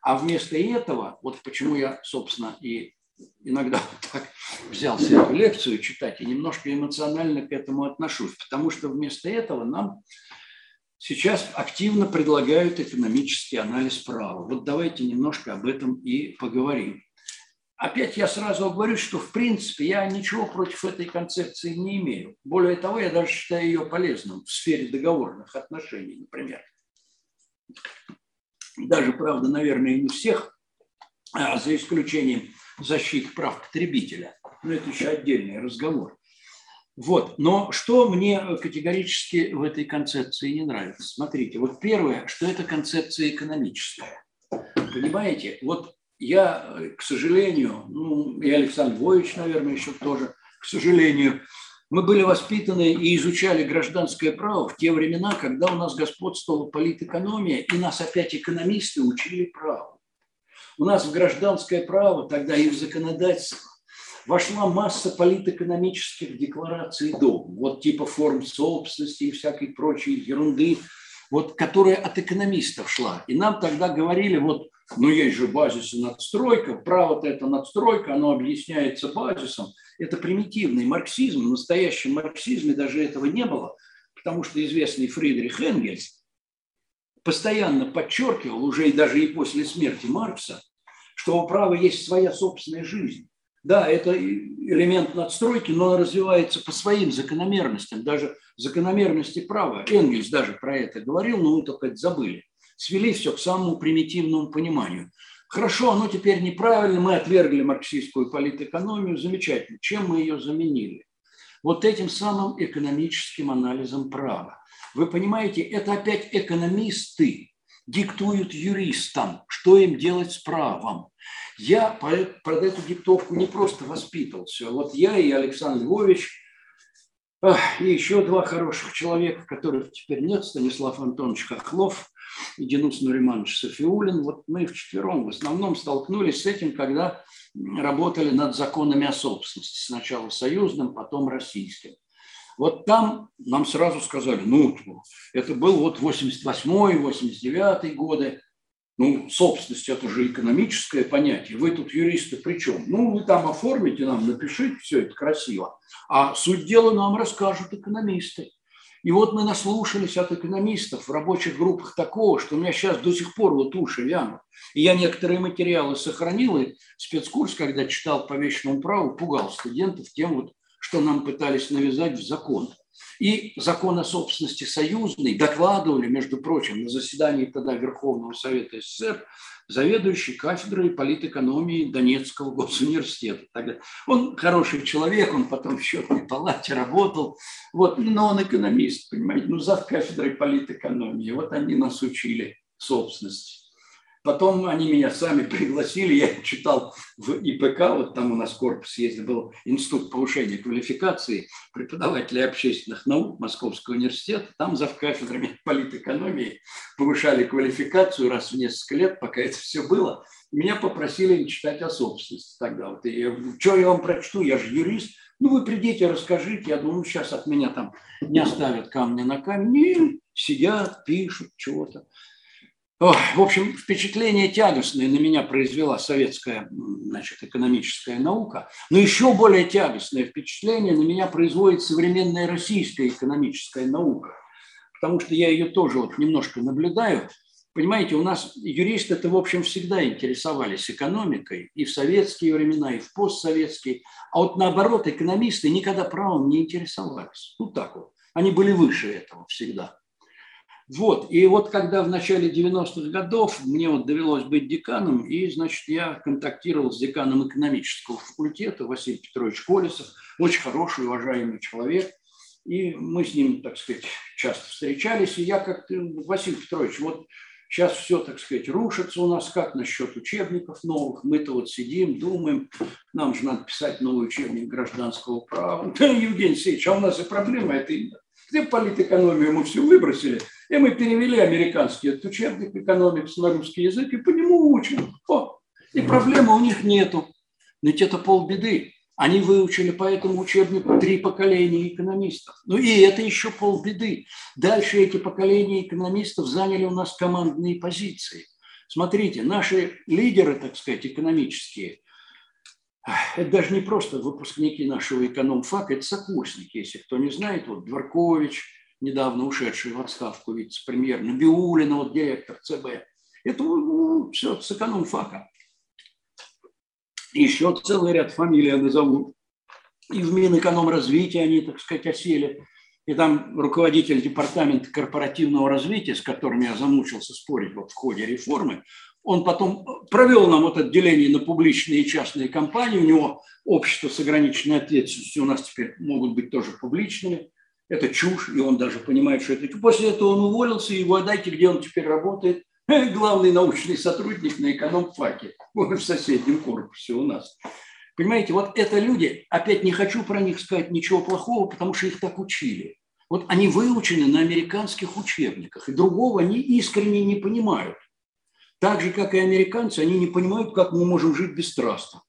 а вместо этого, вот почему я, собственно, и иногда так взялся эту лекцию читать и немножко эмоционально к этому отношусь, потому что вместо этого нам сейчас активно предлагают экономический анализ права. Вот давайте немножко об этом и поговорим. Опять я сразу говорю, что в принципе я ничего против этой концепции не имею. Более того, я даже считаю ее полезным в сфере договорных отношений, например. Даже, правда, наверное, не всех, а за исключением защиты прав потребителя. Но это еще отдельный разговор. Вот. Но что мне категорически в этой концепции не нравится? Смотрите, вот первое, что это концепция экономическая. Понимаете, вот я, к сожалению, ну, и Александр Львович, наверное, еще тоже, к сожалению, мы были воспитаны и изучали гражданское право в те времена, когда у нас господствовала политэкономия, и нас опять экономисты учили праву. У нас в гражданское право тогда и в законодательство вошла масса политэкономических деклараций до, вот типа форм собственности и всякой прочей ерунды, вот, которая от экономистов шла. И нам тогда говорили, вот, ну есть же базис и надстройка, право-то это надстройка, оно объясняется базисом. Это примитивный марксизм, в настоящем марксизме даже этого не было, потому что известный Фридрих Энгельс постоянно подчеркивал, уже и даже и после смерти Маркса, что у права есть своя собственная жизнь. Да, это элемент надстройки, но он развивается по своим закономерностям, даже закономерности права. Энгельс даже про это говорил, но мы только это забыли. Свели все к самому примитивному пониманию. Хорошо, оно теперь неправильно, мы отвергли марксистскую политэкономию, замечательно. Чем мы ее заменили? Вот этим самым экономическим анализом права. Вы понимаете, это опять экономисты диктуют юристам, что им делать с правом. Я под эту диктовку не просто воспитывался. Вот я и Александр Львович И еще два хороших человека, которых теперь нет, Станислав Антонович Хохлов и Денис Нуриманович Софиулин. Вот мы вчетвером в основном столкнулись с этим, когда работали над законами о собственности. Сначала союзным, потом российским. Вот там нам сразу сказали, ну, это был вот 88-й, 89-й годы, ну, собственность – это же экономическое понятие. Вы тут юристы при чем? Ну, вы там оформите нам, напишите все это красиво. А суть дела нам расскажут экономисты. И вот мы наслушались от экономистов в рабочих группах такого, что у меня сейчас до сих пор вот уши вянут. И я некоторые материалы сохранил, и спецкурс, когда читал по вечному праву, пугал студентов тем, вот, что нам пытались навязать в закон. И закон о собственности союзный докладывали, между прочим, на заседании тогда Верховного Совета СССР заведующий кафедрой политэкономии Донецкого госуниверситета. Тогда он хороший человек, он потом в счетной палате работал, вот, но он экономист, понимаете, ну, зав кафедрой политэкономии. Вот они нас учили собственности. Потом они меня сами пригласили, я читал в ИПК, вот там у нас корпус есть, был Институт повышения квалификации преподавателей общественных наук Московского университета. Там за кафедрами политэкономии повышали квалификацию раз в несколько лет, пока это все было. Меня попросили читать о собственности тогда. Вот, и, что я вам прочту, я же юрист. Ну, вы придите, расскажите. Я думаю, сейчас от меня там не оставят камня на камень. сидят, пишут чего-то. В общем, впечатление тягостное на меня произвела советская значит, экономическая наука, но еще более тягостное впечатление на меня производит современная российская экономическая наука, потому что я ее тоже вот немножко наблюдаю. Понимаете, у нас юристы это, в общем, всегда интересовались экономикой и в советские времена, и в постсоветские, а вот наоборот, экономисты никогда правом не интересовались. Вот так вот. Они были выше этого всегда. Вот, и вот когда в начале 90-х годов мне вот довелось быть деканом, и, значит, я контактировал с деканом экономического факультета Василий Петрович Колесов, очень хороший, уважаемый человек, и мы с ним, так сказать, часто встречались, и я как-то, Василий Петрович, вот сейчас все, так сказать, рушится у нас, как насчет учебников новых, мы-то вот сидим, думаем, нам же надо писать новый учебник гражданского права. Да, Евгений Алексеевич, а у нас и проблема это где политэкономию мы все выбросили, и мы перевели американский этот учебник экономикс на русский язык и по нему учим. О, и проблемы у них нету. Ведь это полбеды. Они выучили по этому учебнику три поколения экономистов. Ну и это еще полбеды. Дальше эти поколения экономистов заняли у нас командные позиции. Смотрите, наши лидеры, так сказать, экономические, это даже не просто выпускники нашего экономфака, это сокурсники. Если кто не знает, вот Дворкович, недавно ушедший в отставку вице-премьер, Набиулина, вот директор ЦБ. Это ну, все с экономфака. Еще целый ряд фамилий я назову. И в Минэкономразвитии они, так сказать, осели. И там руководитель департамента корпоративного развития, с которым я замучился спорить вот в ходе реформы, он потом провел нам вот отделение на публичные и частные компании. У него общество с ограниченной ответственностью у нас теперь могут быть тоже публичными. Это чушь, и он даже понимает, что это. После этого он уволился, и вы дайте, где он теперь работает. Главный научный сотрудник на экономфаке в соседнем корпусе у нас. Понимаете, вот это люди, опять не хочу про них сказать ничего плохого, потому что их так учили. Вот они выучены на американских учебниках, и другого они искренне не понимают. Так же, как и американцы, они не понимают, как мы можем жить бесстрастно.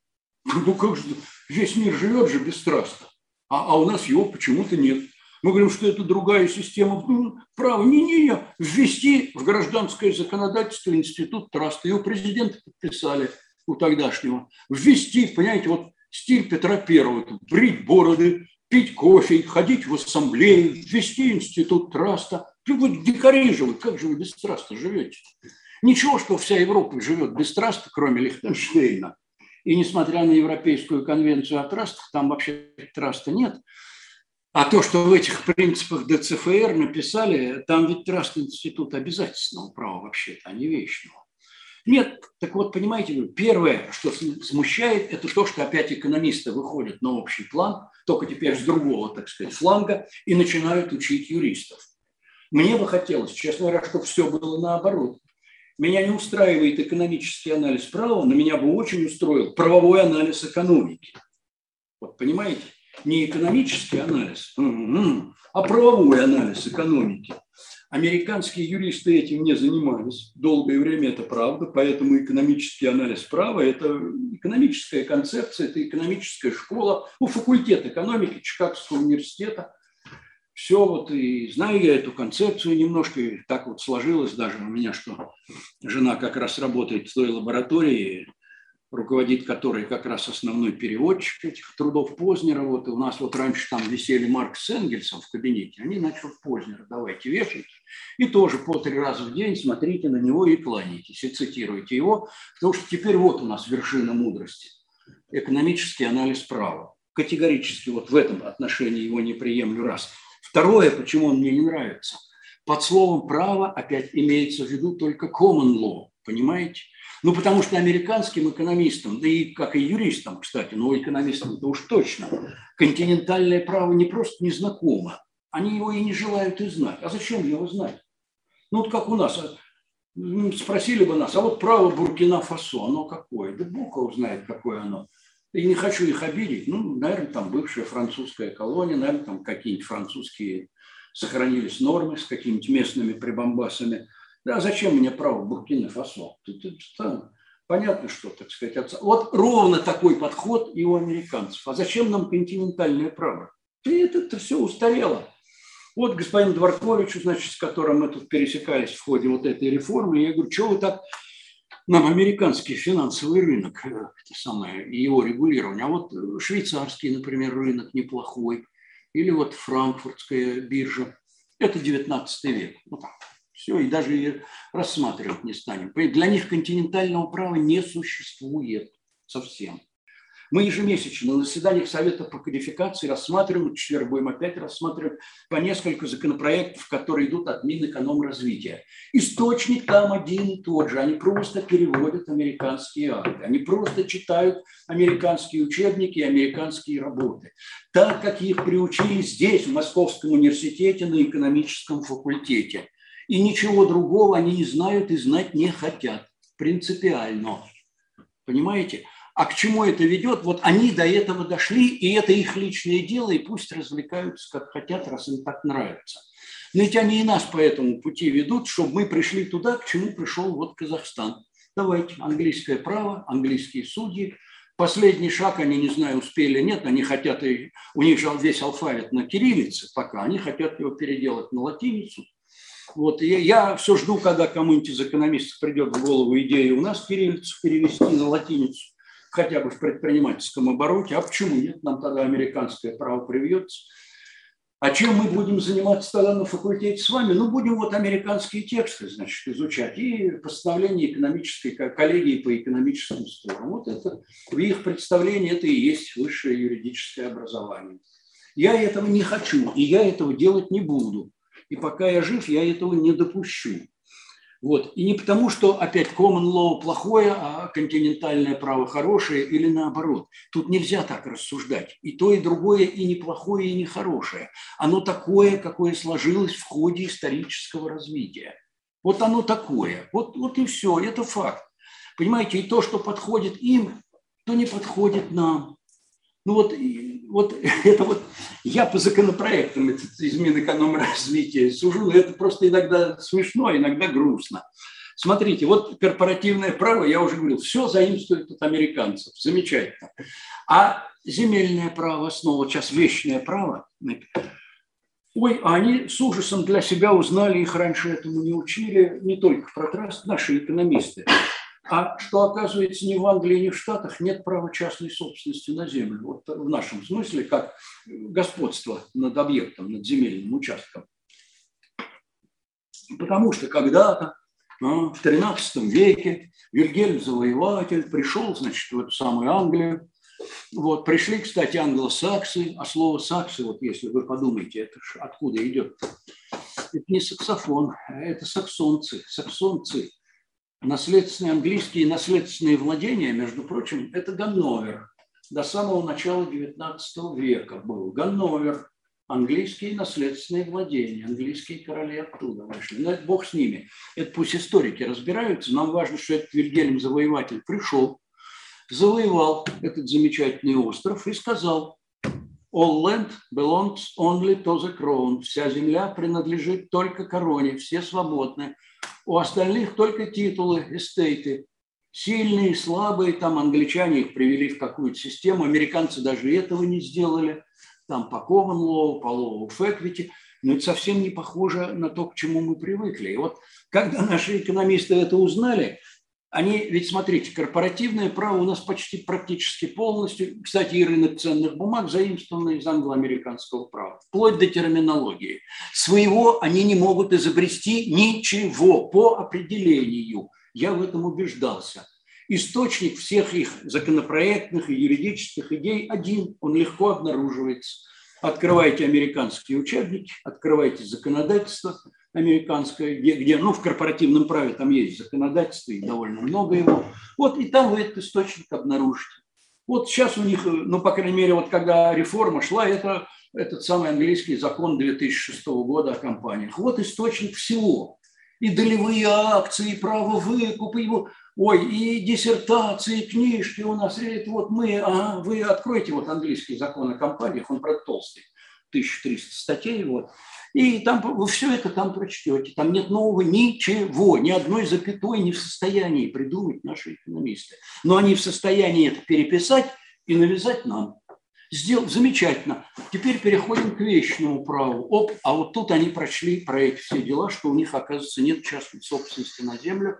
Ну как же, весь мир живет же бесстрастно, а, а у нас его почему-то нет. Мы говорим, что это другая система. Ну, право, не-не-не, ввести в гражданское законодательство институт траста. Его президента подписали у тогдашнего. Ввести, понимаете, вот стиль Петра Первого, брить бороды, пить кофе, ходить в ассамблею, ввести институт траста. Вы дикари вы, как же вы без траста живете? Ничего, что вся Европа живет без траста, кроме Лихтенштейна. И несмотря на Европейскую конвенцию о трастах, там вообще траста нет. А то, что в этих принципах ДЦФР написали, там ведь траст институт обязательственного права вообще-то, а не вечного. Нет, так вот, понимаете, первое, что смущает, это то, что опять экономисты выходят на общий план, только теперь с другого, так сказать, фланга, и начинают учить юристов. Мне бы хотелось, честно говоря, чтобы все было наоборот. Меня не устраивает экономический анализ права, но меня бы очень устроил правовой анализ экономики. Вот понимаете? Не экономический анализ, а правовой анализ экономики. Американские юристы этим не занимались. Долгое время это правда, поэтому экономический анализ права – это экономическая концепция, это экономическая школа, ну, факультет экономики Чикагского университета. Все вот, и знаю я эту концепцию немножко, и так вот сложилось даже у меня, что жена как раз работает в той лаборатории, руководит которой как раз основной переводчик этих трудов Познера. Вот у нас вот раньше там висели Маркс с Энгельсом в кабинете, они начали Познера, давайте вешайте. И тоже по три раза в день смотрите на него и кланяйтесь, и цитируйте его, потому что теперь вот у нас вершина мудрости. Экономический анализ права. Категорически вот в этом отношении его не приемлю раз. Второе, почему он мне не нравится. Под словом право опять имеется в виду только common law, понимаете? Ну, потому что американским экономистам, да и как и юристам, кстати, но экономистам-то уж точно, континентальное право не просто не знакомо, они его и не желают и знать. А зачем его знать? Ну, вот как у нас, а, спросили бы нас, а вот право Буркина-Фасо, оно какое? Да Бог его знает, какое оно. И не хочу их обидеть. Ну, наверное, там бывшая французская колония, наверное, там какие-нибудь французские сохранились нормы с какими-то местными прибамбасами. Да, зачем мне право Буркина-Фасо? Понятно, что, так сказать, вот ровно такой подход и у американцев. А зачем нам континентальное право? И это, это все устарело. Вот господин Дворкович, значит, с которым мы тут пересекались в ходе вот этой реформы, я говорю, что вы так нам американский финансовый рынок, э, это самое, его регулирование, а вот швейцарский, например, рынок неплохой, или вот франкфуртская биржа, это 19 век. Ну, так, все, и даже и рассматривать не станем. Для них континентального права не существует совсем. Мы ежемесячно на заседаниях Совета по кодификации рассматриваем, в четверг будем опять рассматривать по несколько законопроектов, которые идут от Минэкономразвития. Источник там один и тот же. Они просто переводят американские акты. Они просто читают американские учебники и американские работы. Так, как их приучили здесь, в Московском университете, на экономическом факультете. И ничего другого они не знают и знать не хотят. Принципиально. Понимаете? А к чему это ведет? Вот они до этого дошли, и это их личное дело, и пусть развлекаются как хотят, раз им так нравится. Но ведь они и нас по этому пути ведут, чтобы мы пришли туда, к чему пришел вот Казахстан. Давайте, английское право, английские судьи. Последний шаг, они, не знаю, успели, нет, они хотят, и, у них же весь алфавит на кириллице пока, они хотят его переделать на латиницу. Вот, и я все жду, когда кому-нибудь из экономистов придет в голову идея у нас кириллицу перевести на латиницу хотя бы в предпринимательском обороте. А почему нет? Нам тогда американское право привьется. А чем мы будем заниматься тогда на факультете с вами? Ну, будем вот американские тексты, значит, изучать и постановление экономической коллегии по экономическим спорам. Вот это в их представлении это и есть высшее юридическое образование. Я этого не хочу, и я этого делать не буду. И пока я жив, я этого не допущу. Вот. И не потому, что опять common law плохое, а континентальное право хорошее или наоборот. Тут нельзя так рассуждать. И то, и другое, и неплохое, и нехорошее. Оно такое, какое сложилось в ходе исторического развития. Вот оно такое. Вот, вот и все. Это факт. Понимаете, и то, что подходит им, то не подходит нам. Ну вот, вот это вот я по законопроектам из Минэкономразвития сужу, это просто иногда смешно, иногда грустно. Смотрите, вот корпоративное право, я уже говорил, все заимствует от американцев, замечательно. А земельное право, снова сейчас вечное право, ой, они с ужасом для себя узнали, их раньше этому не учили, не только про траст, наши экономисты, а что, оказывается, ни в Англии, ни в Штатах нет права частной собственности на землю. Вот в нашем смысле, как господство над объектом, над земельным участком. Потому что когда-то, а, в XIII веке, Вильгельм Завоеватель пришел, значит, в эту самую Англию. Вот, пришли, кстати, англосаксы, а слово саксы, вот если вы подумаете, это откуда идет? Это не саксофон, это саксонцы. Саксонцы наследственные английские наследственные владения, между прочим, это Ганновер. До самого начала XIX века был Ганновер, английские наследственные владения, английские короли оттуда вышли. Но это бог с ними. Это пусть историки разбираются. Нам важно, что этот Вильгельм Завоеватель пришел, завоевал этот замечательный остров и сказал, All land belongs only to the crown. Вся земля принадлежит только короне, все свободны. У остальных только титулы, эстейты. Сильные, слабые, там англичане их привели в какую-то систему, американцы даже этого не сделали. Там по Common Law, по Law of Equity. Но это совсем не похоже на то, к чему мы привыкли. И вот когда наши экономисты это узнали, они, ведь смотрите, корпоративное право у нас почти практически полностью, кстати, и рынок ценных бумаг заимствованный из англоамериканского права, вплоть до терминологии. Своего они не могут изобрести ничего по определению. Я в этом убеждался. Источник всех их законопроектных и юридических идей один, он легко обнаруживается. Открывайте американские учебники, открывайте законодательство – американское, где, где, ну, в корпоративном праве там есть законодательство, и довольно много его. Вот, и там вы этот источник обнаружите. Вот сейчас у них, ну, по крайней мере, вот когда реформа шла, это этот самый английский закон 2006 года о компаниях. Вот источник всего. И долевые акции, и право выкупа, его, ой, и диссертации, и книжки у нас. Это вот мы, ага, вы откройте вот английский закон о компаниях, он про толстый, 1300 статей, вот. И там вы все это там прочтете. Там нет нового ничего, ни одной запятой не в состоянии придумать наши экономисты. Но они в состоянии это переписать и навязать нам. Сделал замечательно. Теперь переходим к вечному праву. Оп, а вот тут они прочли про эти все дела, что у них, оказывается, нет частной собственности на землю.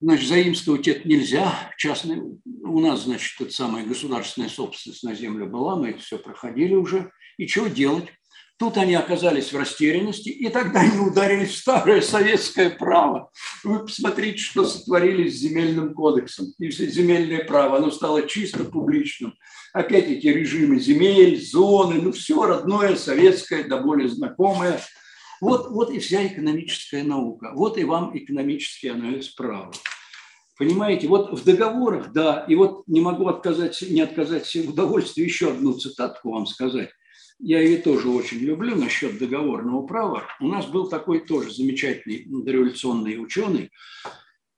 Значит, заимствовать это нельзя. Частный, у нас, значит, это самая государственная собственность на землю была, мы это все проходили уже. И что делать? Тут они оказались в растерянности, и тогда они ударились в старое советское право. Вы посмотрите, что сотворили с земельным кодексом. И земельное право, оно стало чисто публичным. Опять эти режимы земель, зоны, ну все родное, советское, да более знакомое. Вот, вот и вся экономическая наука. Вот и вам экономический анализ права. Понимаете, вот в договорах, да, и вот не могу отказать, не отказать себе в удовольствии еще одну цитатку вам сказать я ее тоже очень люблю насчет договорного права. У нас был такой тоже замечательный дореволюционный ученый,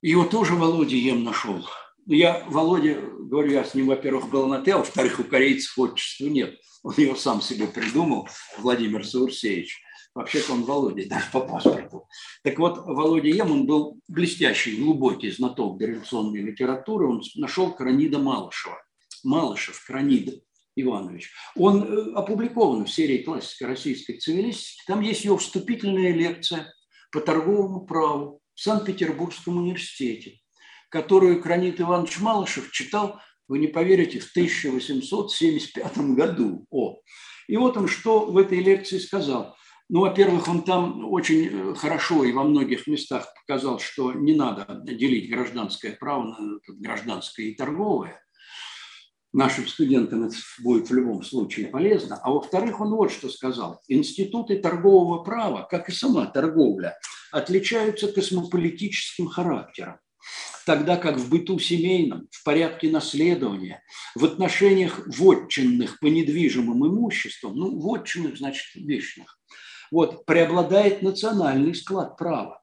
его тоже Володя Ем нашел. Я, Володя, говорю, я с ним, во-первых, был на Т, а во-вторых, у корейцев отчества нет. Он его сам себе придумал, Владимир Саурсеевич. Вообще-то он Володя, даже по паспорту. Так вот, Володя Ем, он был блестящий, глубокий знаток дореволюционной литературы. Он нашел Кранида Малышева. Малышев, Кранида. Иванович. Он э, опубликован в серии классика российской цивилистики. Там есть его вступительная лекция по торговому праву в Санкт-Петербургском университете, которую Кранит Иванович Малышев читал, вы не поверите, в 1875 году. О. И вот он что в этой лекции сказал. Ну, во-первых, он там очень э, хорошо и во многих местах показал, что не надо делить гражданское право на гражданское и торговое нашим студентам это будет в любом случае полезно. А во-вторых, он вот что сказал. Институты торгового права, как и сама торговля, отличаются космополитическим характером тогда как в быту семейном, в порядке наследования, в отношениях вотчинных по недвижимым имуществам, ну, вотчинных значит вечных, вот, преобладает национальный склад права.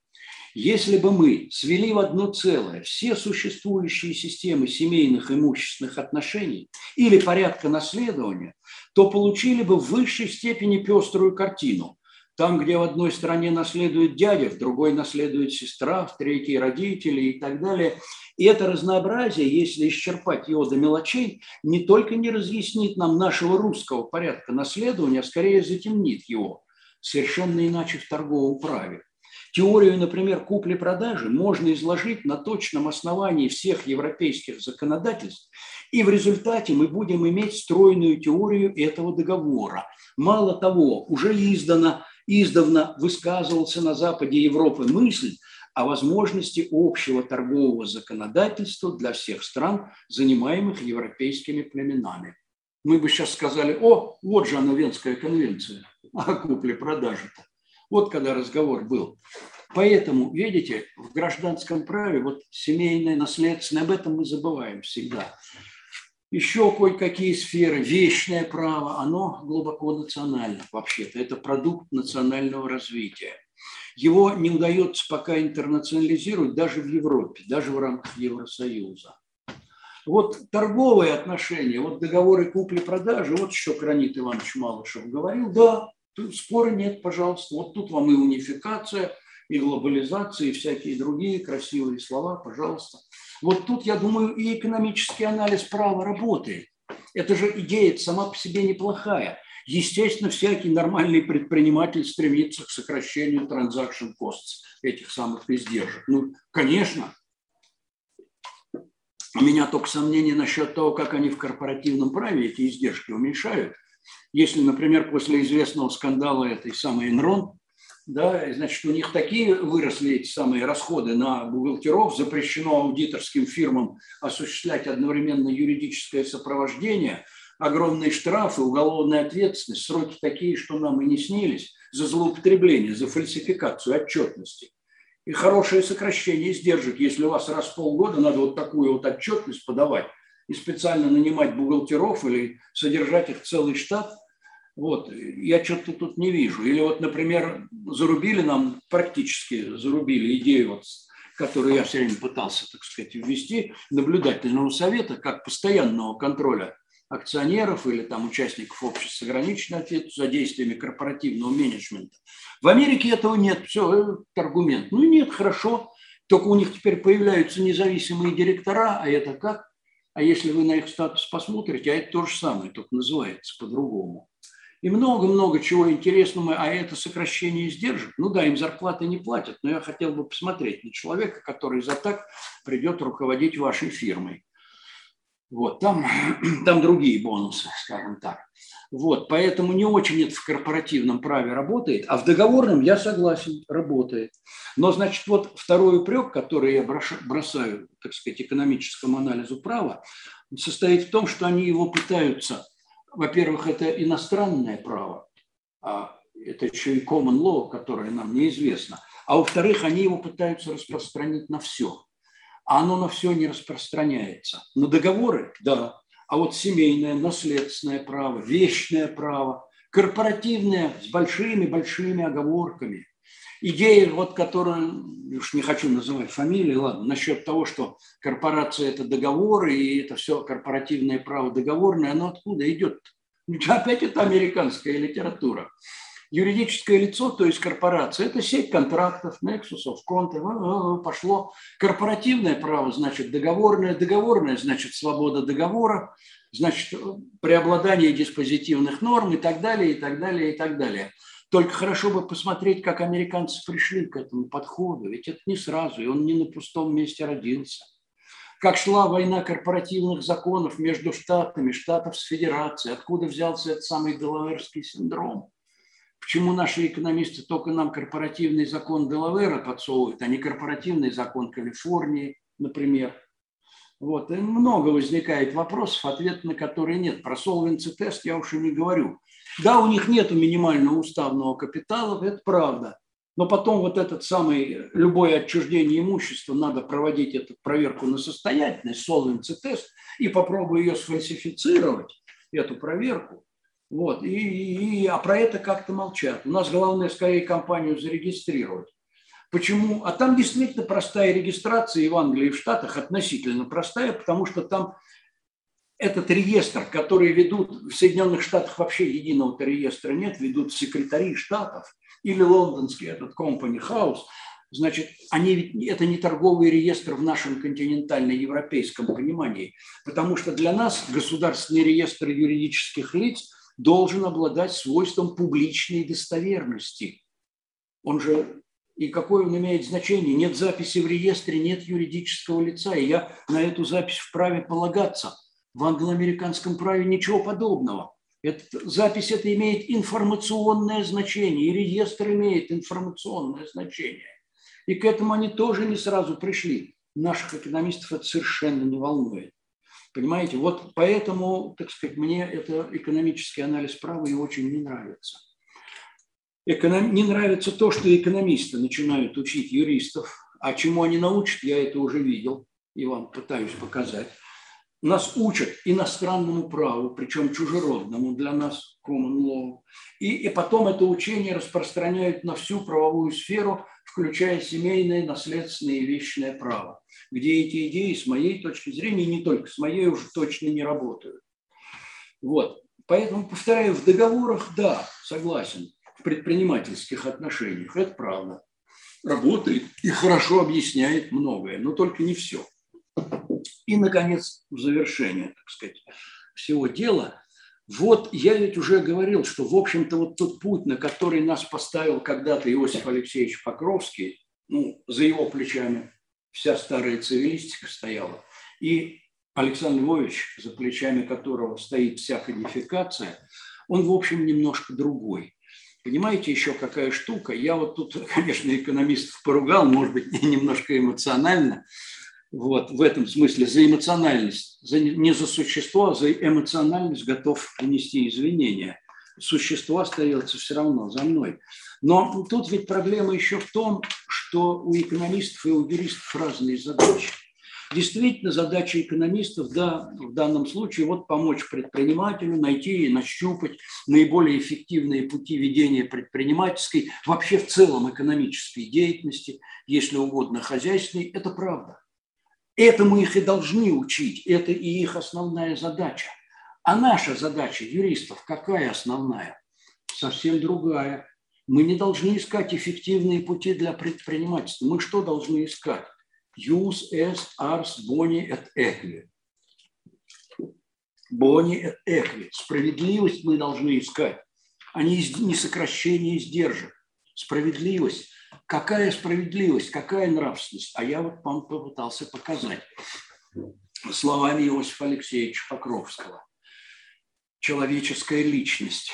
Если бы мы свели в одно целое все существующие системы семейных имущественных отношений или порядка наследования, то получили бы в высшей степени пеструю картину. Там, где в одной стране наследует дядя, в другой наследует сестра, в третьей родители и так далее. И это разнообразие, если исчерпать его до мелочей, не только не разъяснит нам нашего русского порядка наследования, а скорее затемнит его. Совершенно иначе в торговом праве. Теорию, например, купли-продажи можно изложить на точном основании всех европейских законодательств, и в результате мы будем иметь стройную теорию этого договора. Мало того, уже издано, издавна высказывался на Западе Европы мысль о возможности общего торгового законодательства для всех стран, занимаемых европейскими племенами. Мы бы сейчас сказали, о, вот же она, Венская конвенция о купле-продаже-то. Вот когда разговор был. Поэтому, видите, в гражданском праве вот семейное, наследственное, об этом мы забываем всегда. Еще кое-какие сферы, вечное право, оно глубоко национально вообще-то. Это продукт национального развития. Его не удается пока интернационализировать даже в Европе, даже в рамках Евросоюза. Вот торговые отношения, вот договоры купли-продажи, вот еще Кранит Иванович Малышев говорил, да, спора нет, пожалуйста, вот тут вам и унификация, и глобализация, и всякие другие красивые слова, пожалуйста. Вот тут, я думаю, и экономический анализ права работает. Это же идея сама по себе неплохая. Естественно, всякий нормальный предприниматель стремится к сокращению transaction costs, этих самых издержек. Ну, конечно, у меня только сомнения насчет того, как они в корпоративном праве эти издержки уменьшают. Если, например, после известного скандала этой самой Enron, да, значит, у них такие выросли эти самые расходы на бухгалтеров, запрещено аудиторским фирмам осуществлять одновременно юридическое сопровождение, огромные штрафы, уголовная ответственность, сроки такие, что нам и не снились, за злоупотребление, за фальсификацию отчетности и хорошее сокращение издержек. Если у вас раз в полгода надо вот такую вот отчетность подавать и специально нанимать бухгалтеров или содержать их целый штат, вот, я что-то тут не вижу. Или вот, например, зарубили нам, практически зарубили идею, вот, которую я все время пытался, так сказать, ввести, наблюдательного совета, как постоянного контроля акционеров или там участников общества с ограниченной ответственностью за действиями корпоративного менеджмента. В Америке этого нет, все, это аргумент. Ну нет, хорошо, только у них теперь появляются независимые директора, а это как? А если вы на их статус посмотрите, а это то же самое, только называется по-другому. И много-много чего интересного, а это сокращение издержек. Ну да, им зарплаты не платят, но я хотел бы посмотреть на человека, который за так придет руководить вашей фирмой. Вот, там, там другие бонусы, скажем так. Вот, поэтому не очень это в корпоративном праве работает, а в договорном я согласен, работает. Но, значит, вот второй упрек, который я бросаю, так сказать, экономическому анализу права, состоит в том, что они его пытаются, во-первых, это иностранное право, а это еще и common law, которое нам неизвестно, а во-вторых, они его пытаются распространить на все а оно на все не распространяется. На договоры – да, а вот семейное, наследственное право, вечное право, корпоративное с большими-большими оговорками. Идея, вот, которую, уж не хочу называть фамилии, ладно, насчет того, что корпорация – это договоры, и это все корпоративное право договорное, оно откуда идет? Опять это американская литература. Юридическое лицо, то есть корпорация, это сеть контрактов, Nexus, Конте, пошло. Корпоративное право, значит, договорное, договорное, значит, свобода договора, значит, преобладание диспозитивных норм и так далее, и так далее, и так далее. Только хорошо бы посмотреть, как американцы пришли к этому подходу, ведь это не сразу, и он не на пустом месте родился. Как шла война корпоративных законов между штатами, штатов с федерацией, откуда взялся этот самый Делаверский синдром – Почему наши экономисты только нам корпоративный закон Делавера подсовывают, а не корпоративный закон Калифорнии, например? Вот. И много возникает вопросов, ответ на которые нет. Про solvency тест я уж и не говорю. Да, у них нет минимального уставного капитала, это правда. Но потом вот этот самый, любое отчуждение имущества, надо проводить эту проверку на состоятельность, solvency тест, и попробую ее сфальсифицировать, эту проверку. Вот. И, и, а про это как-то молчат. У нас главное скорее компанию зарегистрировать. Почему? А там действительно простая регистрация и в Англии, и в Штатах относительно простая, потому что там этот реестр, который ведут в Соединенных Штатах вообще единого реестра нет, ведут секретари штатов или лондонский этот Company House, значит, они, это не торговый реестр в нашем континентально-европейском понимании, потому что для нас государственный реестр юридических лиц – должен обладать свойством публичной достоверности. Он же и какое он имеет значение. Нет записи в реестре, нет юридического лица, и я на эту запись вправе полагаться. В англоамериканском праве ничего подобного. Это, запись это имеет информационное значение, и реестр имеет информационное значение. И к этому они тоже не сразу пришли. Наших экономистов это совершенно не волнует. Понимаете, вот поэтому, так сказать, мне это экономический анализ права и очень не нравится. Эконом... Не нравится то, что экономисты начинают учить юристов, а чему они научат, я это уже видел и вам пытаюсь показать. Нас учат иностранному праву, причем чужеродному для нас, common law. И, и потом это учение распространяют на всю правовую сферу, включая семейное, наследственное и вечное право, где эти идеи, с моей точки зрения, не только с моей, уже точно не работают. Вот. Поэтому, повторяю, в договорах, да, согласен, в предпринимательских отношениях, это правда. Работает и хорошо объясняет многое, но только не все. И, наконец, в завершение, так сказать, всего дела, вот я ведь уже говорил, что, в общем-то, вот тот путь, на который нас поставил когда-то Иосиф Алексеевич Покровский, ну, за его плечами вся старая цивилистика стояла, и Александр Львович, за плечами которого стоит вся кодификация, он, в общем, немножко другой. Понимаете, еще какая штука? Я вот тут, конечно, экономистов поругал, может быть, немножко эмоционально, вот, в этом смысле за эмоциональность, за, не за существо, а за эмоциональность готов принести извинения. Существо остается все равно за мной. Но тут ведь проблема еще в том, что у экономистов и у юристов разные задачи. Действительно, задача экономистов, да, в данном случае, вот помочь предпринимателю найти и нащупать наиболее эффективные пути ведения предпринимательской, вообще в целом экономической деятельности, если угодно, хозяйственной, это правда. Этому их и должны учить, это и их основная задача. А наша задача юристов какая основная? Совсем другая. Мы не должны искать эффективные пути для предпринимательства. Мы что должны искать? Jus est ars boni et equi. Бони et equi. Справедливость мы должны искать, а не сокращение издержек. Справедливость. Какая справедливость, какая нравственность? А я вот вам попытался показать словами Иосифа Алексеевича Покровского. Человеческая личность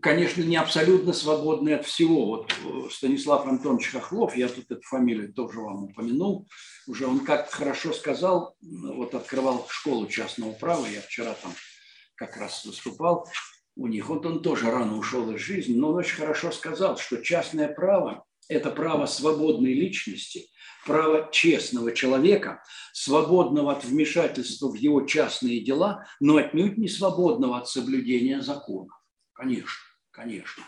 конечно, не абсолютно свободный от всего. Вот э, Станислав Антонович Хохлов, я тут эту фамилию тоже вам упомянул, уже он как-то хорошо сказал, вот открывал школу частного права, я вчера там как раз выступал у них, вот он тоже рано ушел из жизни, но он очень хорошо сказал, что частное право – это право свободной личности, право честного человека, свободного от вмешательства в его частные дела, но отнюдь не свободного от соблюдения закона. Конечно, конечно.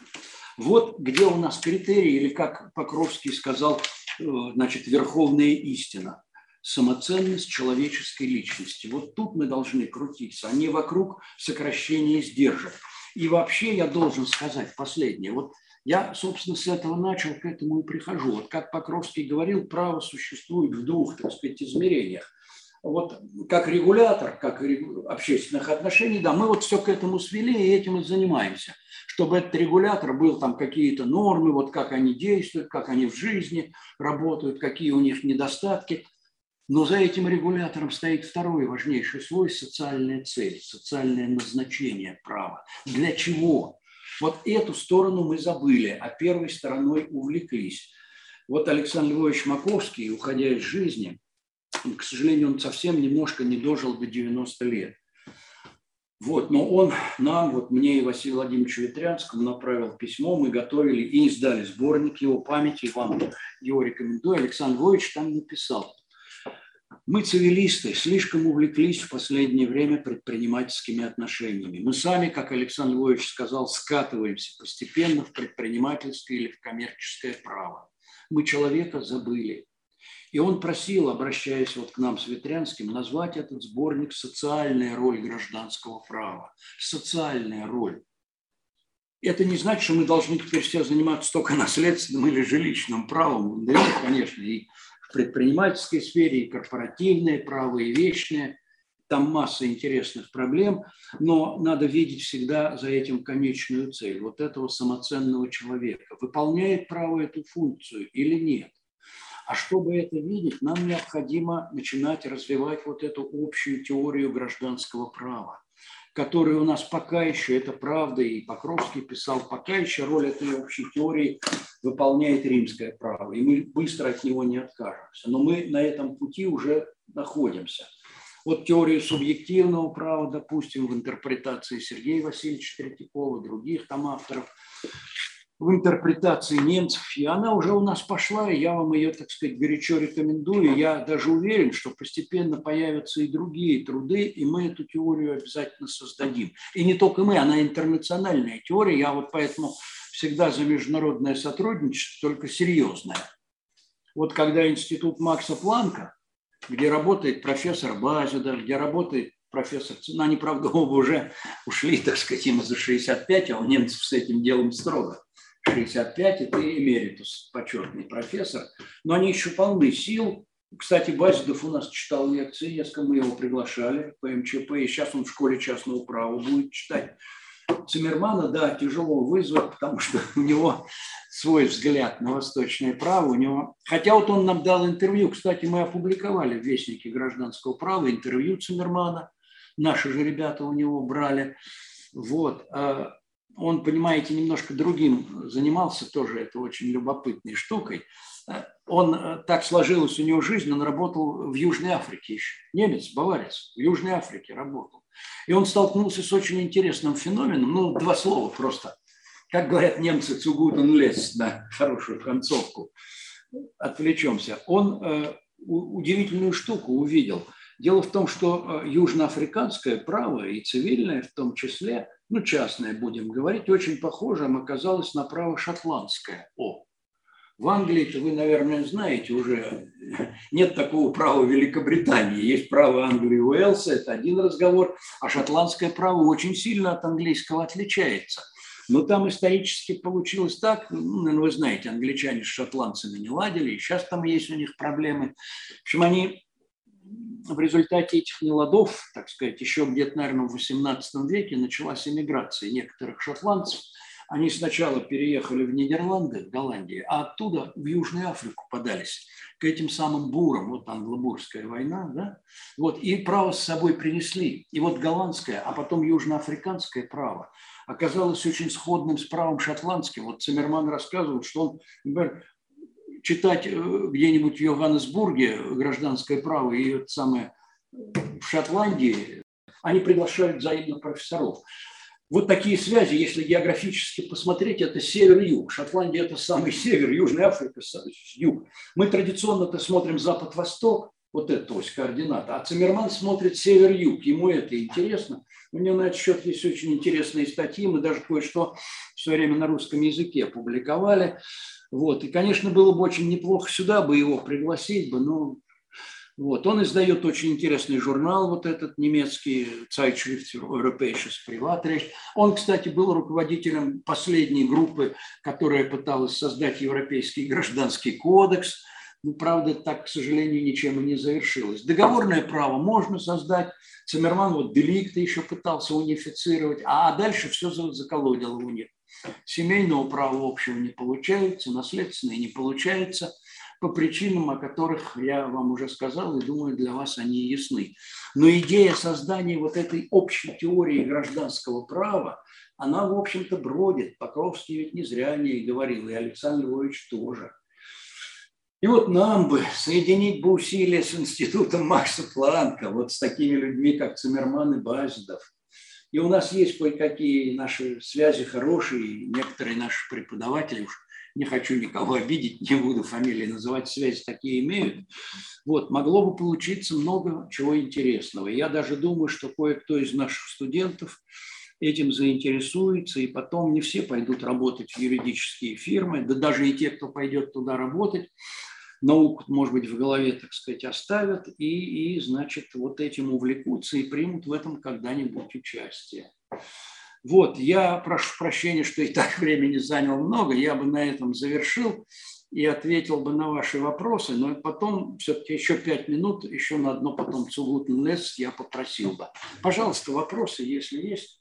Вот где у нас критерии, или как Покровский сказал, э, значит, верховная истина самоценность человеческой личности. Вот тут мы должны крутиться, а не вокруг сокращения издержек. И вообще я должен сказать последнее. Вот я, собственно, с этого начал, к этому и прихожу. Вот как Покровский говорил, право существует в двух, так сказать, измерениях вот как регулятор, как общественных отношений, да, мы вот все к этому свели и этим и занимаемся. Чтобы этот регулятор был там какие-то нормы, вот как они действуют, как они в жизни работают, какие у них недостатки. Но за этим регулятором стоит второй важнейший слой – социальная цель, социальное назначение права. Для чего? Вот эту сторону мы забыли, а первой стороной увлеклись. Вот Александр Львович Маковский, уходя из жизни – к сожалению, он совсем немножко не дожил до 90 лет. Вот, но он нам, вот мне и Василию Владимировичу Ветрянскому направил письмо, мы готовили и издали сборник его памяти, вам его рекомендую. Александр Львович там написал, мы, цивилисты, слишком увлеклись в последнее время предпринимательскими отношениями. Мы сами, как Александр Львович сказал, скатываемся постепенно в предпринимательское или в коммерческое право. Мы человека забыли. И он просил, обращаясь вот к нам с Ветрянским, назвать этот сборник «Социальная роль гражданского права». Социальная роль. Это не значит, что мы должны теперь все заниматься только наследственным или жилищным правом. Да конечно, и предпринимательской сфере, и корпоративное право, и вечное. Там масса интересных проблем, но надо видеть всегда за этим конечную цель, вот этого самоценного человека. Выполняет право эту функцию или нет? А чтобы это видеть, нам необходимо начинать развивать вот эту общую теорию гражданского права, которая у нас пока еще, это правда, и Покровский писал, пока еще роль этой общей теории выполняет римское право, и мы быстро от него не откажемся. Но мы на этом пути уже находимся. Вот теорию субъективного права, допустим, в интерпретации Сергея Васильевича Третьякова, других там авторов, в интерпретации немцев, и она уже у нас пошла, и я вам ее, так сказать, горячо рекомендую. Я даже уверен, что постепенно появятся и другие труды, и мы эту теорию обязательно создадим. И не только мы, она интернациональная теория, я вот поэтому всегда за международное сотрудничество, только серьезное. Вот когда институт Макса Планка, где работает профессор Базидов, где работает профессор, ну, они, правда, оба уже ушли, так сказать, им за 65, а у немцев с этим делом строго. 65, и ты эмеритус, почетный профессор. Но они еще полны сил. Кстати, Базидов у нас читал лекции, несколько мы его приглашали по МЧП, и сейчас он в школе частного права будет читать. Циммермана, да, тяжело вызвать, потому что у него свой взгляд на восточное право. У него... Хотя вот он нам дал интервью, кстати, мы опубликовали в Вестнике гражданского права интервью Циммермана. Наши же ребята у него брали. Вот. Он, понимаете, немножко другим занимался, тоже это очень любопытной штукой. Он, э, так сложилась у него жизнь, он работал в Южной Африке еще. Немец, баварец, в Южной Африке работал. И он столкнулся с очень интересным феноменом, ну, два слова просто. Как говорят немцы, цугутен лес на хорошую концовку. Отвлечемся. Он э, удивительную штуку увидел. Дело в том, что э, южноафриканское право и цивильное в том числе, ну, частное будем говорить, очень похожим оказалось на право шотландское. О, в Англии-то вы, наверное, знаете уже, нет такого права Великобритании. Есть право Англии и Уэльса, это один разговор, а шотландское право очень сильно от английского отличается. Но там исторически получилось так, ну, вы знаете, англичане с шотландцами не ладили, и сейчас там есть у них проблемы. В общем, они в результате этих неладов, так сказать, еще где-то, наверное, в XVIII веке началась эмиграция некоторых шотландцев – они сначала переехали в Нидерланды, в Голландии, а оттуда в Южную Африку подались к этим самым бурам, вот англо-бурская война, да, вот, и право с собой принесли. И вот голландское, а потом южноафриканское право оказалось очень сходным с правом шотландским. Вот Циммерман рассказывал, что он, например, читать э, где-нибудь в Йоханнесбурге гражданское право и это самое в Шотландии, они приглашают взаимно профессоров. Вот такие связи, если географически посмотреть, это север-юг. Шотландия – это самый север, Южная Африка – юг. Мы традиционно-то смотрим запад-восток, вот это ось координата, а Циммерман смотрит север-юг, ему это интересно. У него на этот счет есть очень интересные статьи, мы даже кое-что все время на русском языке публиковали. Вот. И, конечно, было бы очень неплохо сюда бы его пригласить, бы, но вот. Он издает очень интересный журнал, вот этот немецкий Zeitschrift Europäisches Privatrecht. Он, кстати, был руководителем последней группы, которая пыталась создать Европейский гражданский кодекс. Ну, правда, так, к сожалению, ничем и не завершилось. Договорное право можно создать. Циммерман вот деликты еще пытался унифицировать, а дальше все заколодило у них. Семейного права общего не получается, наследственное не получается – по причинам, о которых я вам уже сказал, и думаю, для вас они ясны. Но идея создания вот этой общей теории гражданского права, она, в общем-то, бродит. Покровский ведь не зря о ней говорил, и Александр Львович тоже. И вот нам бы соединить бы усилия с институтом Макса Планка, вот с такими людьми, как Циммерман и Базидов. И у нас есть кое-какие наши связи хорошие, некоторые наши преподаватели уж не хочу никого обидеть, не буду фамилии называть, связи такие имеют. Вот, могло бы получиться много чего интересного. Я даже думаю, что кое-кто из наших студентов этим заинтересуется, и потом не все пойдут работать в юридические фирмы, да даже и те, кто пойдет туда работать, науку, может быть, в голове, так сказать, оставят и, и значит, вот этим увлекутся и примут в этом когда-нибудь участие. Вот, я прошу прощения, что и так времени занял много, я бы на этом завершил и ответил бы на ваши вопросы, но потом все-таки еще пять минут, еще на одно потом Цугутен лес я попросил бы. Пожалуйста, вопросы, если есть.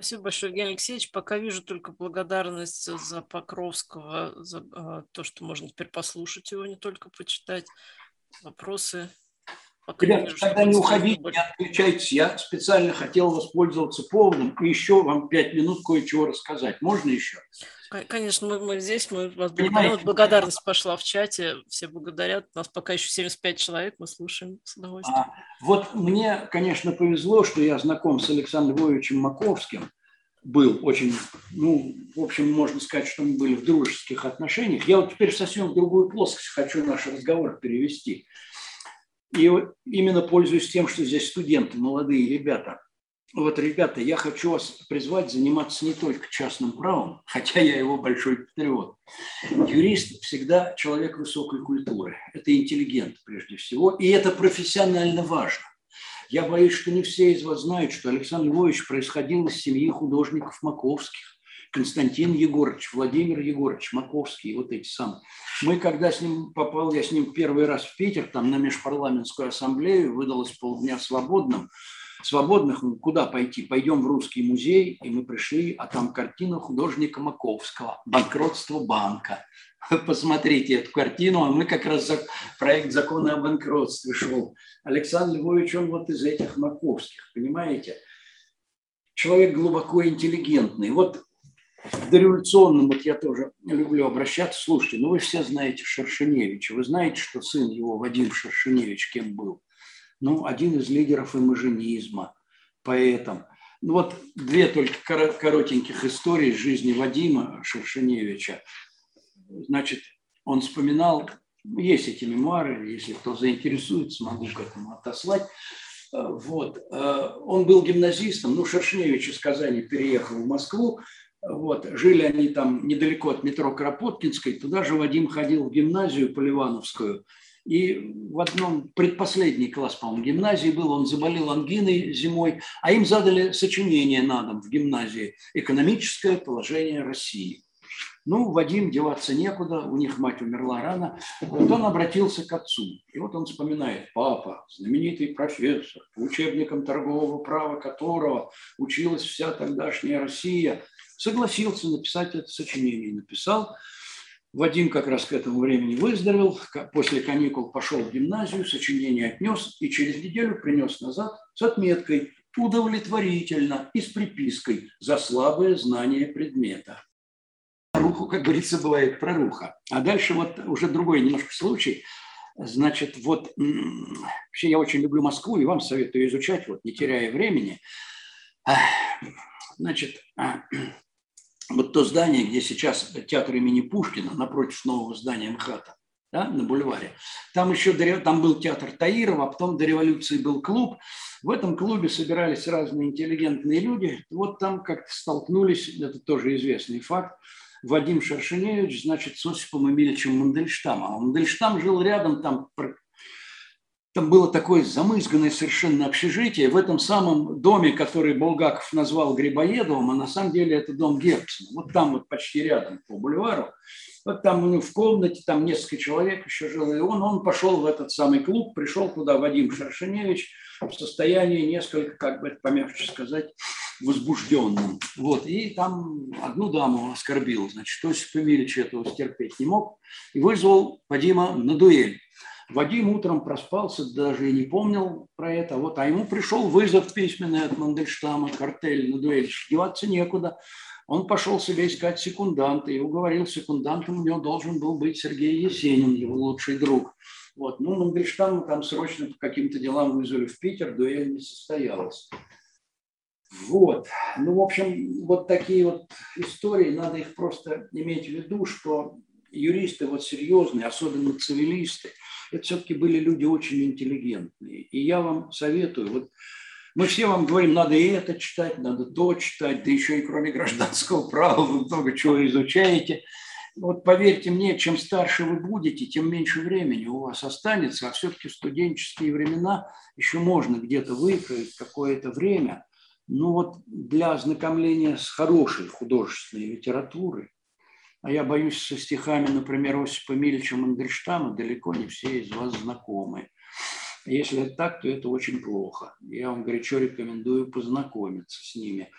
Спасибо большое, Евгений Алексеевич. Пока вижу только благодарность за Покровского, за а, то, что можно теперь послушать его, не только почитать. Вопросы Ребята, когда не уходите, не отключайтесь. Я специально хотел воспользоваться поводом и еще вам пять минут кое-чего рассказать. Можно еще? Конечно, мы, мы здесь, мы вас благодарим. Вот благодарность пошла в чате, все благодарят. У нас пока еще 75 человек, мы слушаем с удовольствием. А, вот мне, конечно, повезло, что я знаком с Александром Львовичем Маковским. Был очень, ну, в общем, можно сказать, что мы были в дружеских отношениях. Я вот теперь совсем в другую плоскость хочу наш разговор перевести. И именно пользуясь тем, что здесь студенты, молодые ребята, вот, ребята, я хочу вас призвать заниматься не только частным правом, хотя я его большой патриот. Юрист всегда человек высокой культуры. Это интеллигент прежде всего, и это профессионально важно. Я боюсь, что не все из вас знают, что Александр Львович происходил из семьи художников Маковских. Константин Егорович, Владимир Егорович, Маковский, вот эти самые. Мы, когда с ним попал, я с ним первый раз в Питер, там на межпарламентскую ассамблею, выдалось полдня свободным, свободных, куда пойти? Пойдем в Русский музей, и мы пришли, а там картина художника Маковского «Банкротство банка». Посмотрите эту картину, а мы как раз за проект закона о банкротстве шел. Александр Львович, он вот из этих Маковских, понимаете? Человек глубоко интеллигентный. Вот в дореволюционном, вот я тоже люблю обращаться, слушайте, ну вы все знаете Шершеневича, вы знаете, что сын его, Вадим Шершеневич, кем был? ну, один из лидеров имажинизма, поэтом. Ну вот две только коротеньких истории из жизни Вадима Шершеневича. Значит, он вспоминал, есть эти мемуары, если кто заинтересуется, могу к этому отослать. Вот. Он был гимназистом, ну, Шершеневич из Казани переехал в Москву, вот. Жили они там недалеко от метро Кропоткинской, туда же Вадим ходил в гимназию Поливановскую – и в одном предпоследний класс, по-моему, гимназии был, он заболел ангиной зимой, а им задали сочинение на дом в гимназии «Экономическое положение России». Ну, Вадим деваться некуда, у них мать умерла рано. Вот он обратился к отцу. И вот он вспоминает, папа, знаменитый профессор, по учебникам торгового права которого училась вся тогдашняя Россия, согласился написать это сочинение. Написал, Вадим как раз к этому времени выздоровел, после каникул пошел в гимназию, сочинение отнес и через неделю принес назад с отметкой удовлетворительно и с припиской за слабое знание предмета. Проруху, как говорится, бывает проруха. А дальше вот уже другой немножко случай. Значит, вот вообще я очень люблю Москву и вам советую изучать, вот не теряя времени. Значит, вот то здание, где сейчас театр имени Пушкина, напротив нового здания МХАТа, да, на бульваре. Там еще там был театр Таирова, а потом до революции был клуб. В этом клубе собирались разные интеллигентные люди. Вот там как-то столкнулись, это тоже известный факт, Вадим Шершеневич, значит, с Осипом Эмильевичем Мандельштамом. А Мандельштам жил рядом, там там было такое замызганное совершенно общежитие. В этом самом доме, который Булгаков назвал Грибоедовым, а на самом деле это дом Герцена. Вот там вот почти рядом по бульвару. Вот там ну, в комнате, там несколько человек еще жило. И он, он пошел в этот самый клуб, пришел туда Вадим Шершеневич в состоянии несколько, как бы это помягче сказать, возбужденным. Вот. И там одну даму оскорбил. Значит, Осип Эмильевич этого стерпеть не мог и вызвал Вадима на дуэль. Вадим утром проспался, даже и не помнил про это. Вот, а ему пришел вызов письменный от Мандельштама, картель на дуэль. Деваться некуда. Он пошел себе искать секунданта и уговорил секундантом, у него должен был быть Сергей Есенин, его лучший друг. Вот. Ну, Мандельштама там срочно по каким-то делам вызвали в Питер, дуэль не состоялась. Вот. Ну, в общем, вот такие вот истории, надо их просто иметь в виду, что юристы вот серьезные, особенно цивилисты, это все-таки были люди очень интеллигентные. И я вам советую, вот мы все вам говорим, надо и это читать, надо то читать, да еще и кроме гражданского права вы много чего изучаете. Вот поверьте мне, чем старше вы будете, тем меньше времени у вас останется, а все-таки в студенческие времена еще можно где-то выкроить какое-то время, ну вот для ознакомления с хорошей художественной литературой, а я боюсь, со стихами, например, Осипа Мильича Мандельштама далеко не все из вас знакомы. Если это так, то это очень плохо. Я вам горячо рекомендую познакомиться с ними.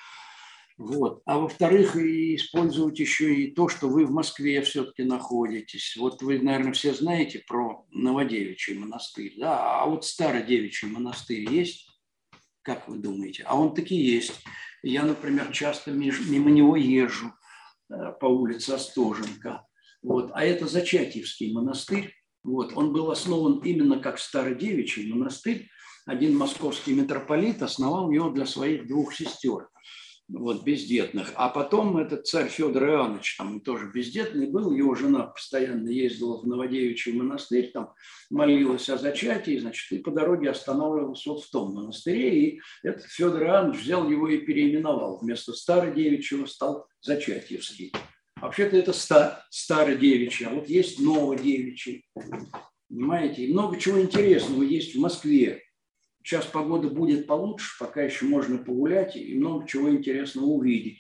Вот. А во-вторых, использовать еще и то, что вы в Москве все-таки находитесь. Вот вы, наверное, все знаете про Новодевичий монастырь, да? А вот Стародевичий монастырь есть? Как вы думаете? А он таки есть. Я, например, часто мимо него езжу. Э, по улице Остоженко. Вот. А это Зачатьевский монастырь. Вот. Он был основан именно как Стародевичий монастырь. Один московский митрополит основал его для своих двух сестер. Вот, бездетных. А потом этот царь Федор Иоаннович, там тоже бездетный был, его жена постоянно ездила в Новодевичий монастырь, там молилась о зачатии, значит, и по дороге останавливалась вот в том монастыре, и этот Федор Иоаннович взял его и переименовал. Вместо Стародевичьего стал Зачатьевский. Вообще-то это ста, Стародевичий, а вот есть Новодевичий. Понимаете? И много чего интересного есть в Москве. Сейчас погода будет получше, пока еще можно погулять и много чего интересного увидеть.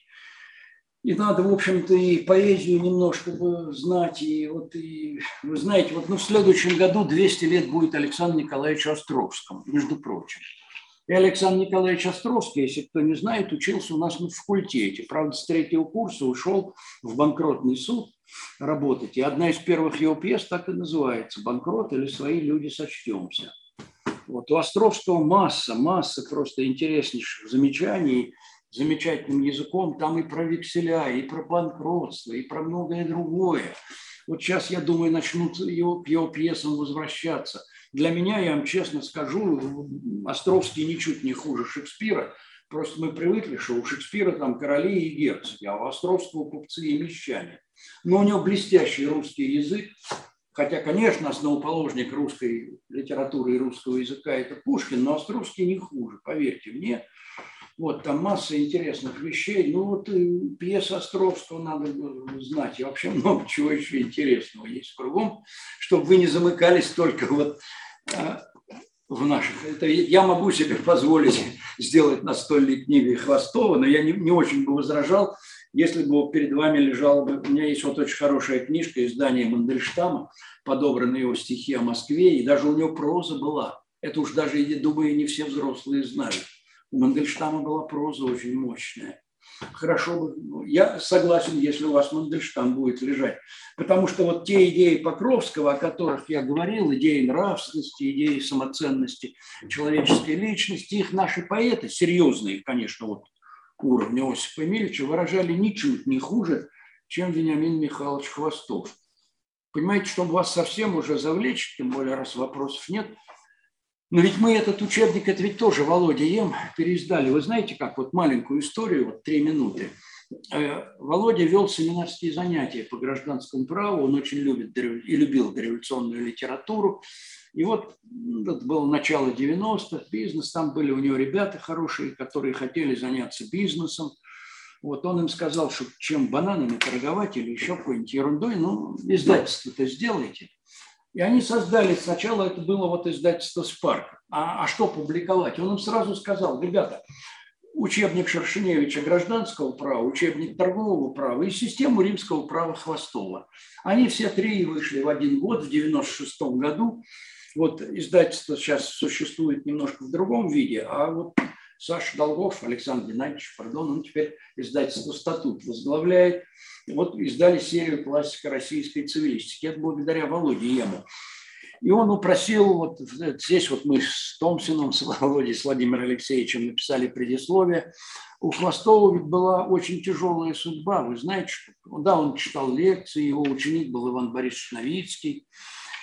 И надо, в общем-то, и поэзию немножко знать. И вот, и, вы знаете, вот ну, в следующем году 200 лет будет Александру Николаевичу Островскому, между прочим. И Александр Николаевич Островский, если кто не знает, учился у нас на факультете. Правда, с третьего курса ушел в банкротный суд работать. И одна из первых его пьес так и называется «Банкрот» или «Свои люди сочтемся». Вот у Островского масса, масса просто интереснейших замечаний, замечательным языком. Там и про векселя, и про банкротство, и про многое другое. Вот сейчас, я думаю, начнут его, к его пьесам возвращаться. Для меня, я вам честно скажу, Островский ничуть не хуже Шекспира. Просто мы привыкли, что у Шекспира там короли и герцоги, а у Островского купцы и мещане. Но у него блестящий русский язык, Хотя, конечно, основоположник русской литературы и русского языка – это Пушкин, но Островский не хуже, поверьте мне. Вот, там масса интересных вещей. Ну, вот пьеса Островского надо знать. И вообще много чего еще интересного есть кругом, чтобы вы не замыкались только вот а, в наших. Это я могу себе позволить сделать настольной книгой Хвостова, но я не, не очень бы возражал, если бы перед вами лежал бы... У меня есть вот очень хорошая книжка издания Мандельштама, подобраны его стихи о Москве, и даже у него проза была. Это уж даже, я думаю, не все взрослые знают. У Мандельштама была проза очень мощная. Хорошо бы, ну, я согласен, если у вас Мандельштам будет лежать. Потому что вот те идеи Покровского, о которых я говорил, идеи нравственности, идеи самоценности человеческой личности, их наши поэты, серьезные, конечно, вот уровня Осипа Емельевича, выражали ничуть не хуже, чем Вениамин Михайлович Хвостов. Понимаете, чтобы вас совсем уже завлечь, тем более раз вопросов нет, но ведь мы этот учебник, это ведь тоже Володя Ем переиздали. Вы знаете, как вот маленькую историю, вот три минуты. Э, Володя вел семинарские занятия по гражданскому праву, он очень любит и любил дореволюционную литературу. И вот это было начало 90-х, бизнес, там были у него ребята хорошие, которые хотели заняться бизнесом. Вот он им сказал, что чем бананами торговать или еще какой-нибудь ерундой, ну, издательство-то сделайте. И они создали, сначала это было вот издательство «Спарк», а, а что публиковать? Он им сразу сказал, ребята, учебник Шершеневича гражданского права, учебник торгового права и систему римского права Хвостова. Они все три вышли в один год, в 96 году. Вот издательство сейчас существует немножко в другом виде, а вот Саша Долгов, Александр Геннадьевич, пардон, он теперь издательство «Статут» возглавляет. Вот издали серию классика российской цивилистики. Это благодаря Володе Ему. И он упросил, вот здесь вот мы с Томсином, с Володей, с Владимиром Алексеевичем написали предисловие. У Хвостова ведь была очень тяжелая судьба. Вы знаете, что да, он читал лекции, его ученик был Иван Борисович Новицкий.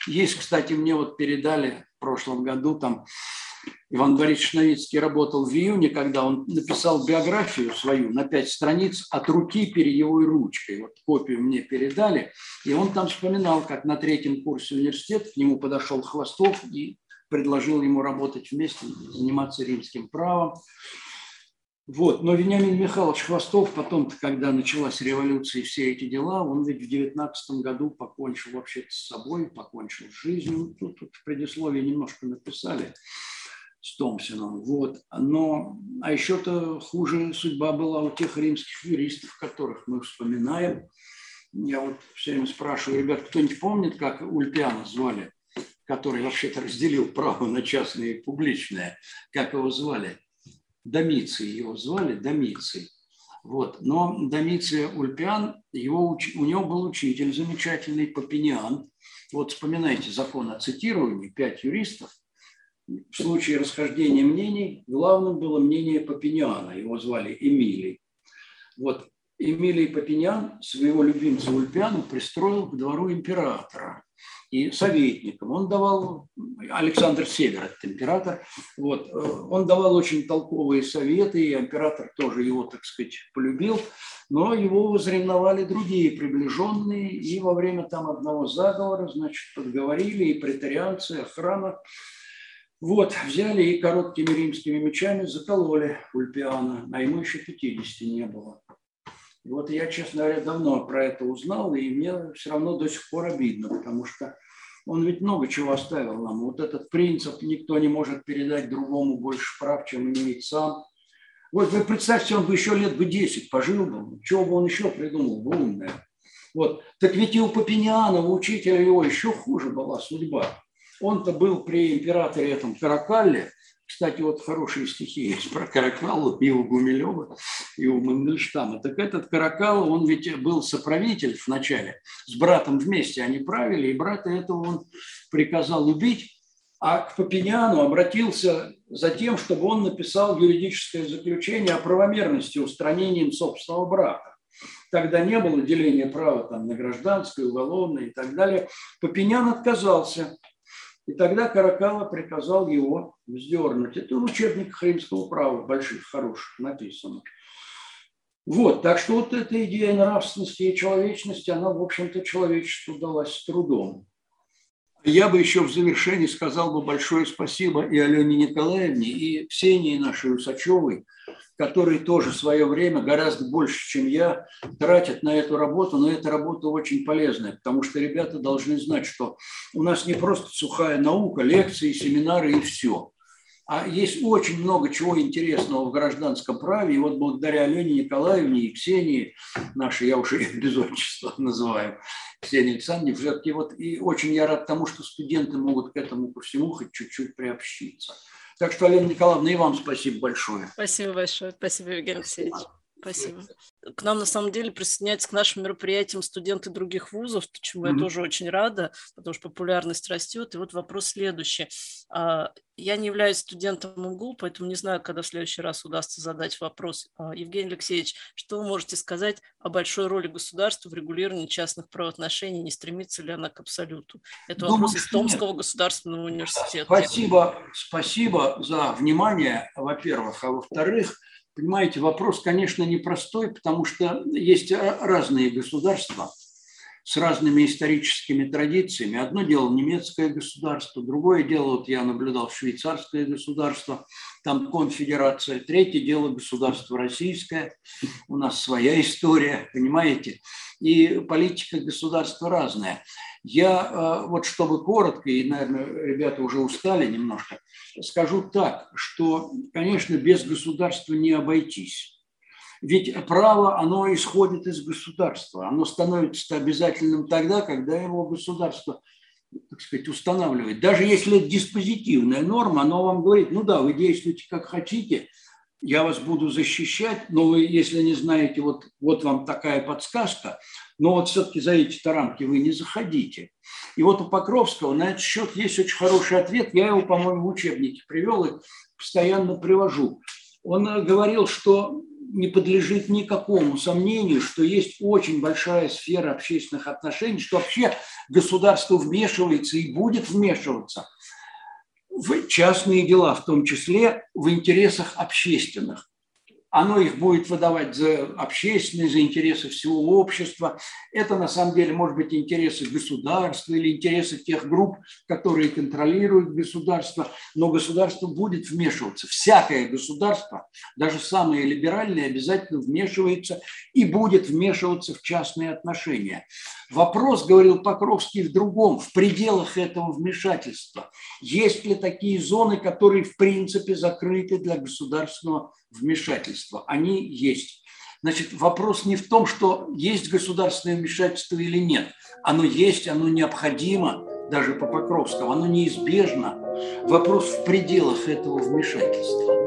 Есть, кстати, мне вот передали в прошлом году там Иван Борисович Новицкий работал в июне, когда он написал биографию свою на пять страниц от руки перьевой ручкой. Вот копию мне передали. И он там вспоминал, как на третьем курсе университета к нему подошел Хвостов и предложил ему работать вместе, заниматься римским правом. Вот. Но Вениамин Михайлович Хвостов потом, когда началась революция и все эти дела, он ведь в 19 году покончил вообще с собой, покончил с жизнью. Тут, тут в предисловии немножко написали с Томпсоном. Вот. Но, а еще-то хуже судьба была у тех римских юристов, которых мы вспоминаем. Я вот все время спрашиваю, ребят, кто-нибудь помнит, как Ульпиана звали, который вообще-то разделил право на частное и публичное? Как его звали? Домиций его звали, Домиций. Вот. Но Домиций Ульпиан, его, у него был учитель замечательный, Папиниан. Вот вспоминайте закон о цитировании, пять юристов – в случае расхождения мнений главным было мнение Папиниана, его звали Эмилий. Вот Эмилий Папиниан своего любимца Ульпиану пристроил к двору императора. И советником. Он давал, Александр Север, этот император, вот, он давал очень толковые советы, и император тоже его, так сказать, полюбил, но его возревновали другие приближенные, и во время там одного заговора, значит, подговорили и претарианцы, охрана, вот, взяли и короткими римскими мечами закололи Ульпиана, а ему еще 50 не было. И вот я, честно говоря, давно про это узнал, и мне все равно до сих пор обидно, потому что он ведь много чего оставил нам. Вот этот принцип никто не может передать другому больше прав, чем имеет сам. Вот вы представьте, он бы еще лет бы 10 пожил бы, чего бы он еще придумал бы умное. Вот. Так ведь и у Папиниана, у учителя его еще хуже была судьба. Он-то был при императоре этом Каракалле, кстати, вот хорошие стихи есть про Каракалу и у Гумилева, и у Мандельштама. Так этот Каракал, он ведь был соправитель вначале, с братом вместе они правили, и брата этого он приказал убить, а к Папиняну обратился за тем, чтобы он написал юридическое заключение о правомерности устранения собственного брака. Тогда не было деления права там, на гражданское, уголовное и так далее. Папинян отказался – и тогда Каракала приказал его вздернуть. Это в учебниках римского права, больших, хороших, написано. Вот, так что вот эта идея нравственности и человечности, она, в общем-то, человечеству далась с трудом. Я бы еще в завершении сказал бы большое спасибо и Алене Николаевне, и Ксении нашей Усачевой, которые тоже в свое время гораздо больше, чем я, тратят на эту работу, но эта работа очень полезная, потому что ребята должны знать, что у нас не просто сухая наука, лекции, семинары и все. А есть очень много чего интересного в гражданском праве. И вот благодаря Алене Николаевне и Ксении, нашей, я уже без отчества называю, Ксении Александровне, все-таки вот и очень я рад тому, что студенты могут к этому ко всему хоть чуть-чуть приобщиться. Так что, Алена Николаевна, и вам спасибо большое. Спасибо большое. Спасибо, Евгений Алексеевич. Спасибо. К нам, на самом деле, присоединяются к нашим мероприятиям студенты других вузов, чему mm-hmm. я тоже очень рада, потому что популярность растет. И вот вопрос следующий. А, я не являюсь студентом МГУ, поэтому не знаю, когда в следующий раз удастся задать вопрос. А, Евгений Алексеевич, что вы можете сказать о большой роли государства в регулировании частных правоотношений? Не стремится ли она к абсолюту? Это Думаю, вопрос из Томского нет. государственного университета. Спасибо, спасибо за внимание, во-первых. А во-вторых, Понимаете, вопрос, конечно, непростой, потому что есть разные государства с разными историческими традициями. Одно дело немецкое государство, другое дело, вот я наблюдал швейцарское государство, там конфедерация, третье дело государство российское, у нас своя история, понимаете, и политика государства разная. Я э, вот чтобы коротко, и, наверное, ребята уже устали немножко, скажу так, что, конечно, без государства не обойтись. Ведь право, оно исходит из государства. Оно становится обязательным тогда, когда его государство так сказать, устанавливает. Даже если это диспозитивная норма, оно вам говорит, ну да, вы действуете как хотите, я вас буду защищать, но вы, если не знаете, вот, вот вам такая подсказка, но вот все-таки за эти рамки вы не заходите. И вот у Покровского на этот счет есть очень хороший ответ. Я его, по-моему, в учебнике привел и постоянно привожу. Он э, говорил, что не подлежит никакому сомнению, что есть очень большая сфера общественных отношений, что вообще государство вмешивается и будет вмешиваться в частные дела, в том числе в интересах общественных оно их будет выдавать за общественные, за интересы всего общества. Это на самом деле может быть интересы государства или интересы тех групп, которые контролируют государство, но государство будет вмешиваться. Всякое государство, даже самое либеральное, обязательно вмешивается и будет вмешиваться в частные отношения. Вопрос, говорил Покровский, в другом, в пределах этого вмешательства. Есть ли такие зоны, которые в принципе закрыты для государственного вмешательства. Они есть. Значит, вопрос не в том, что есть государственное вмешательство или нет. Оно есть, оно необходимо, даже по Покровскому, оно неизбежно. Вопрос в пределах этого вмешательства.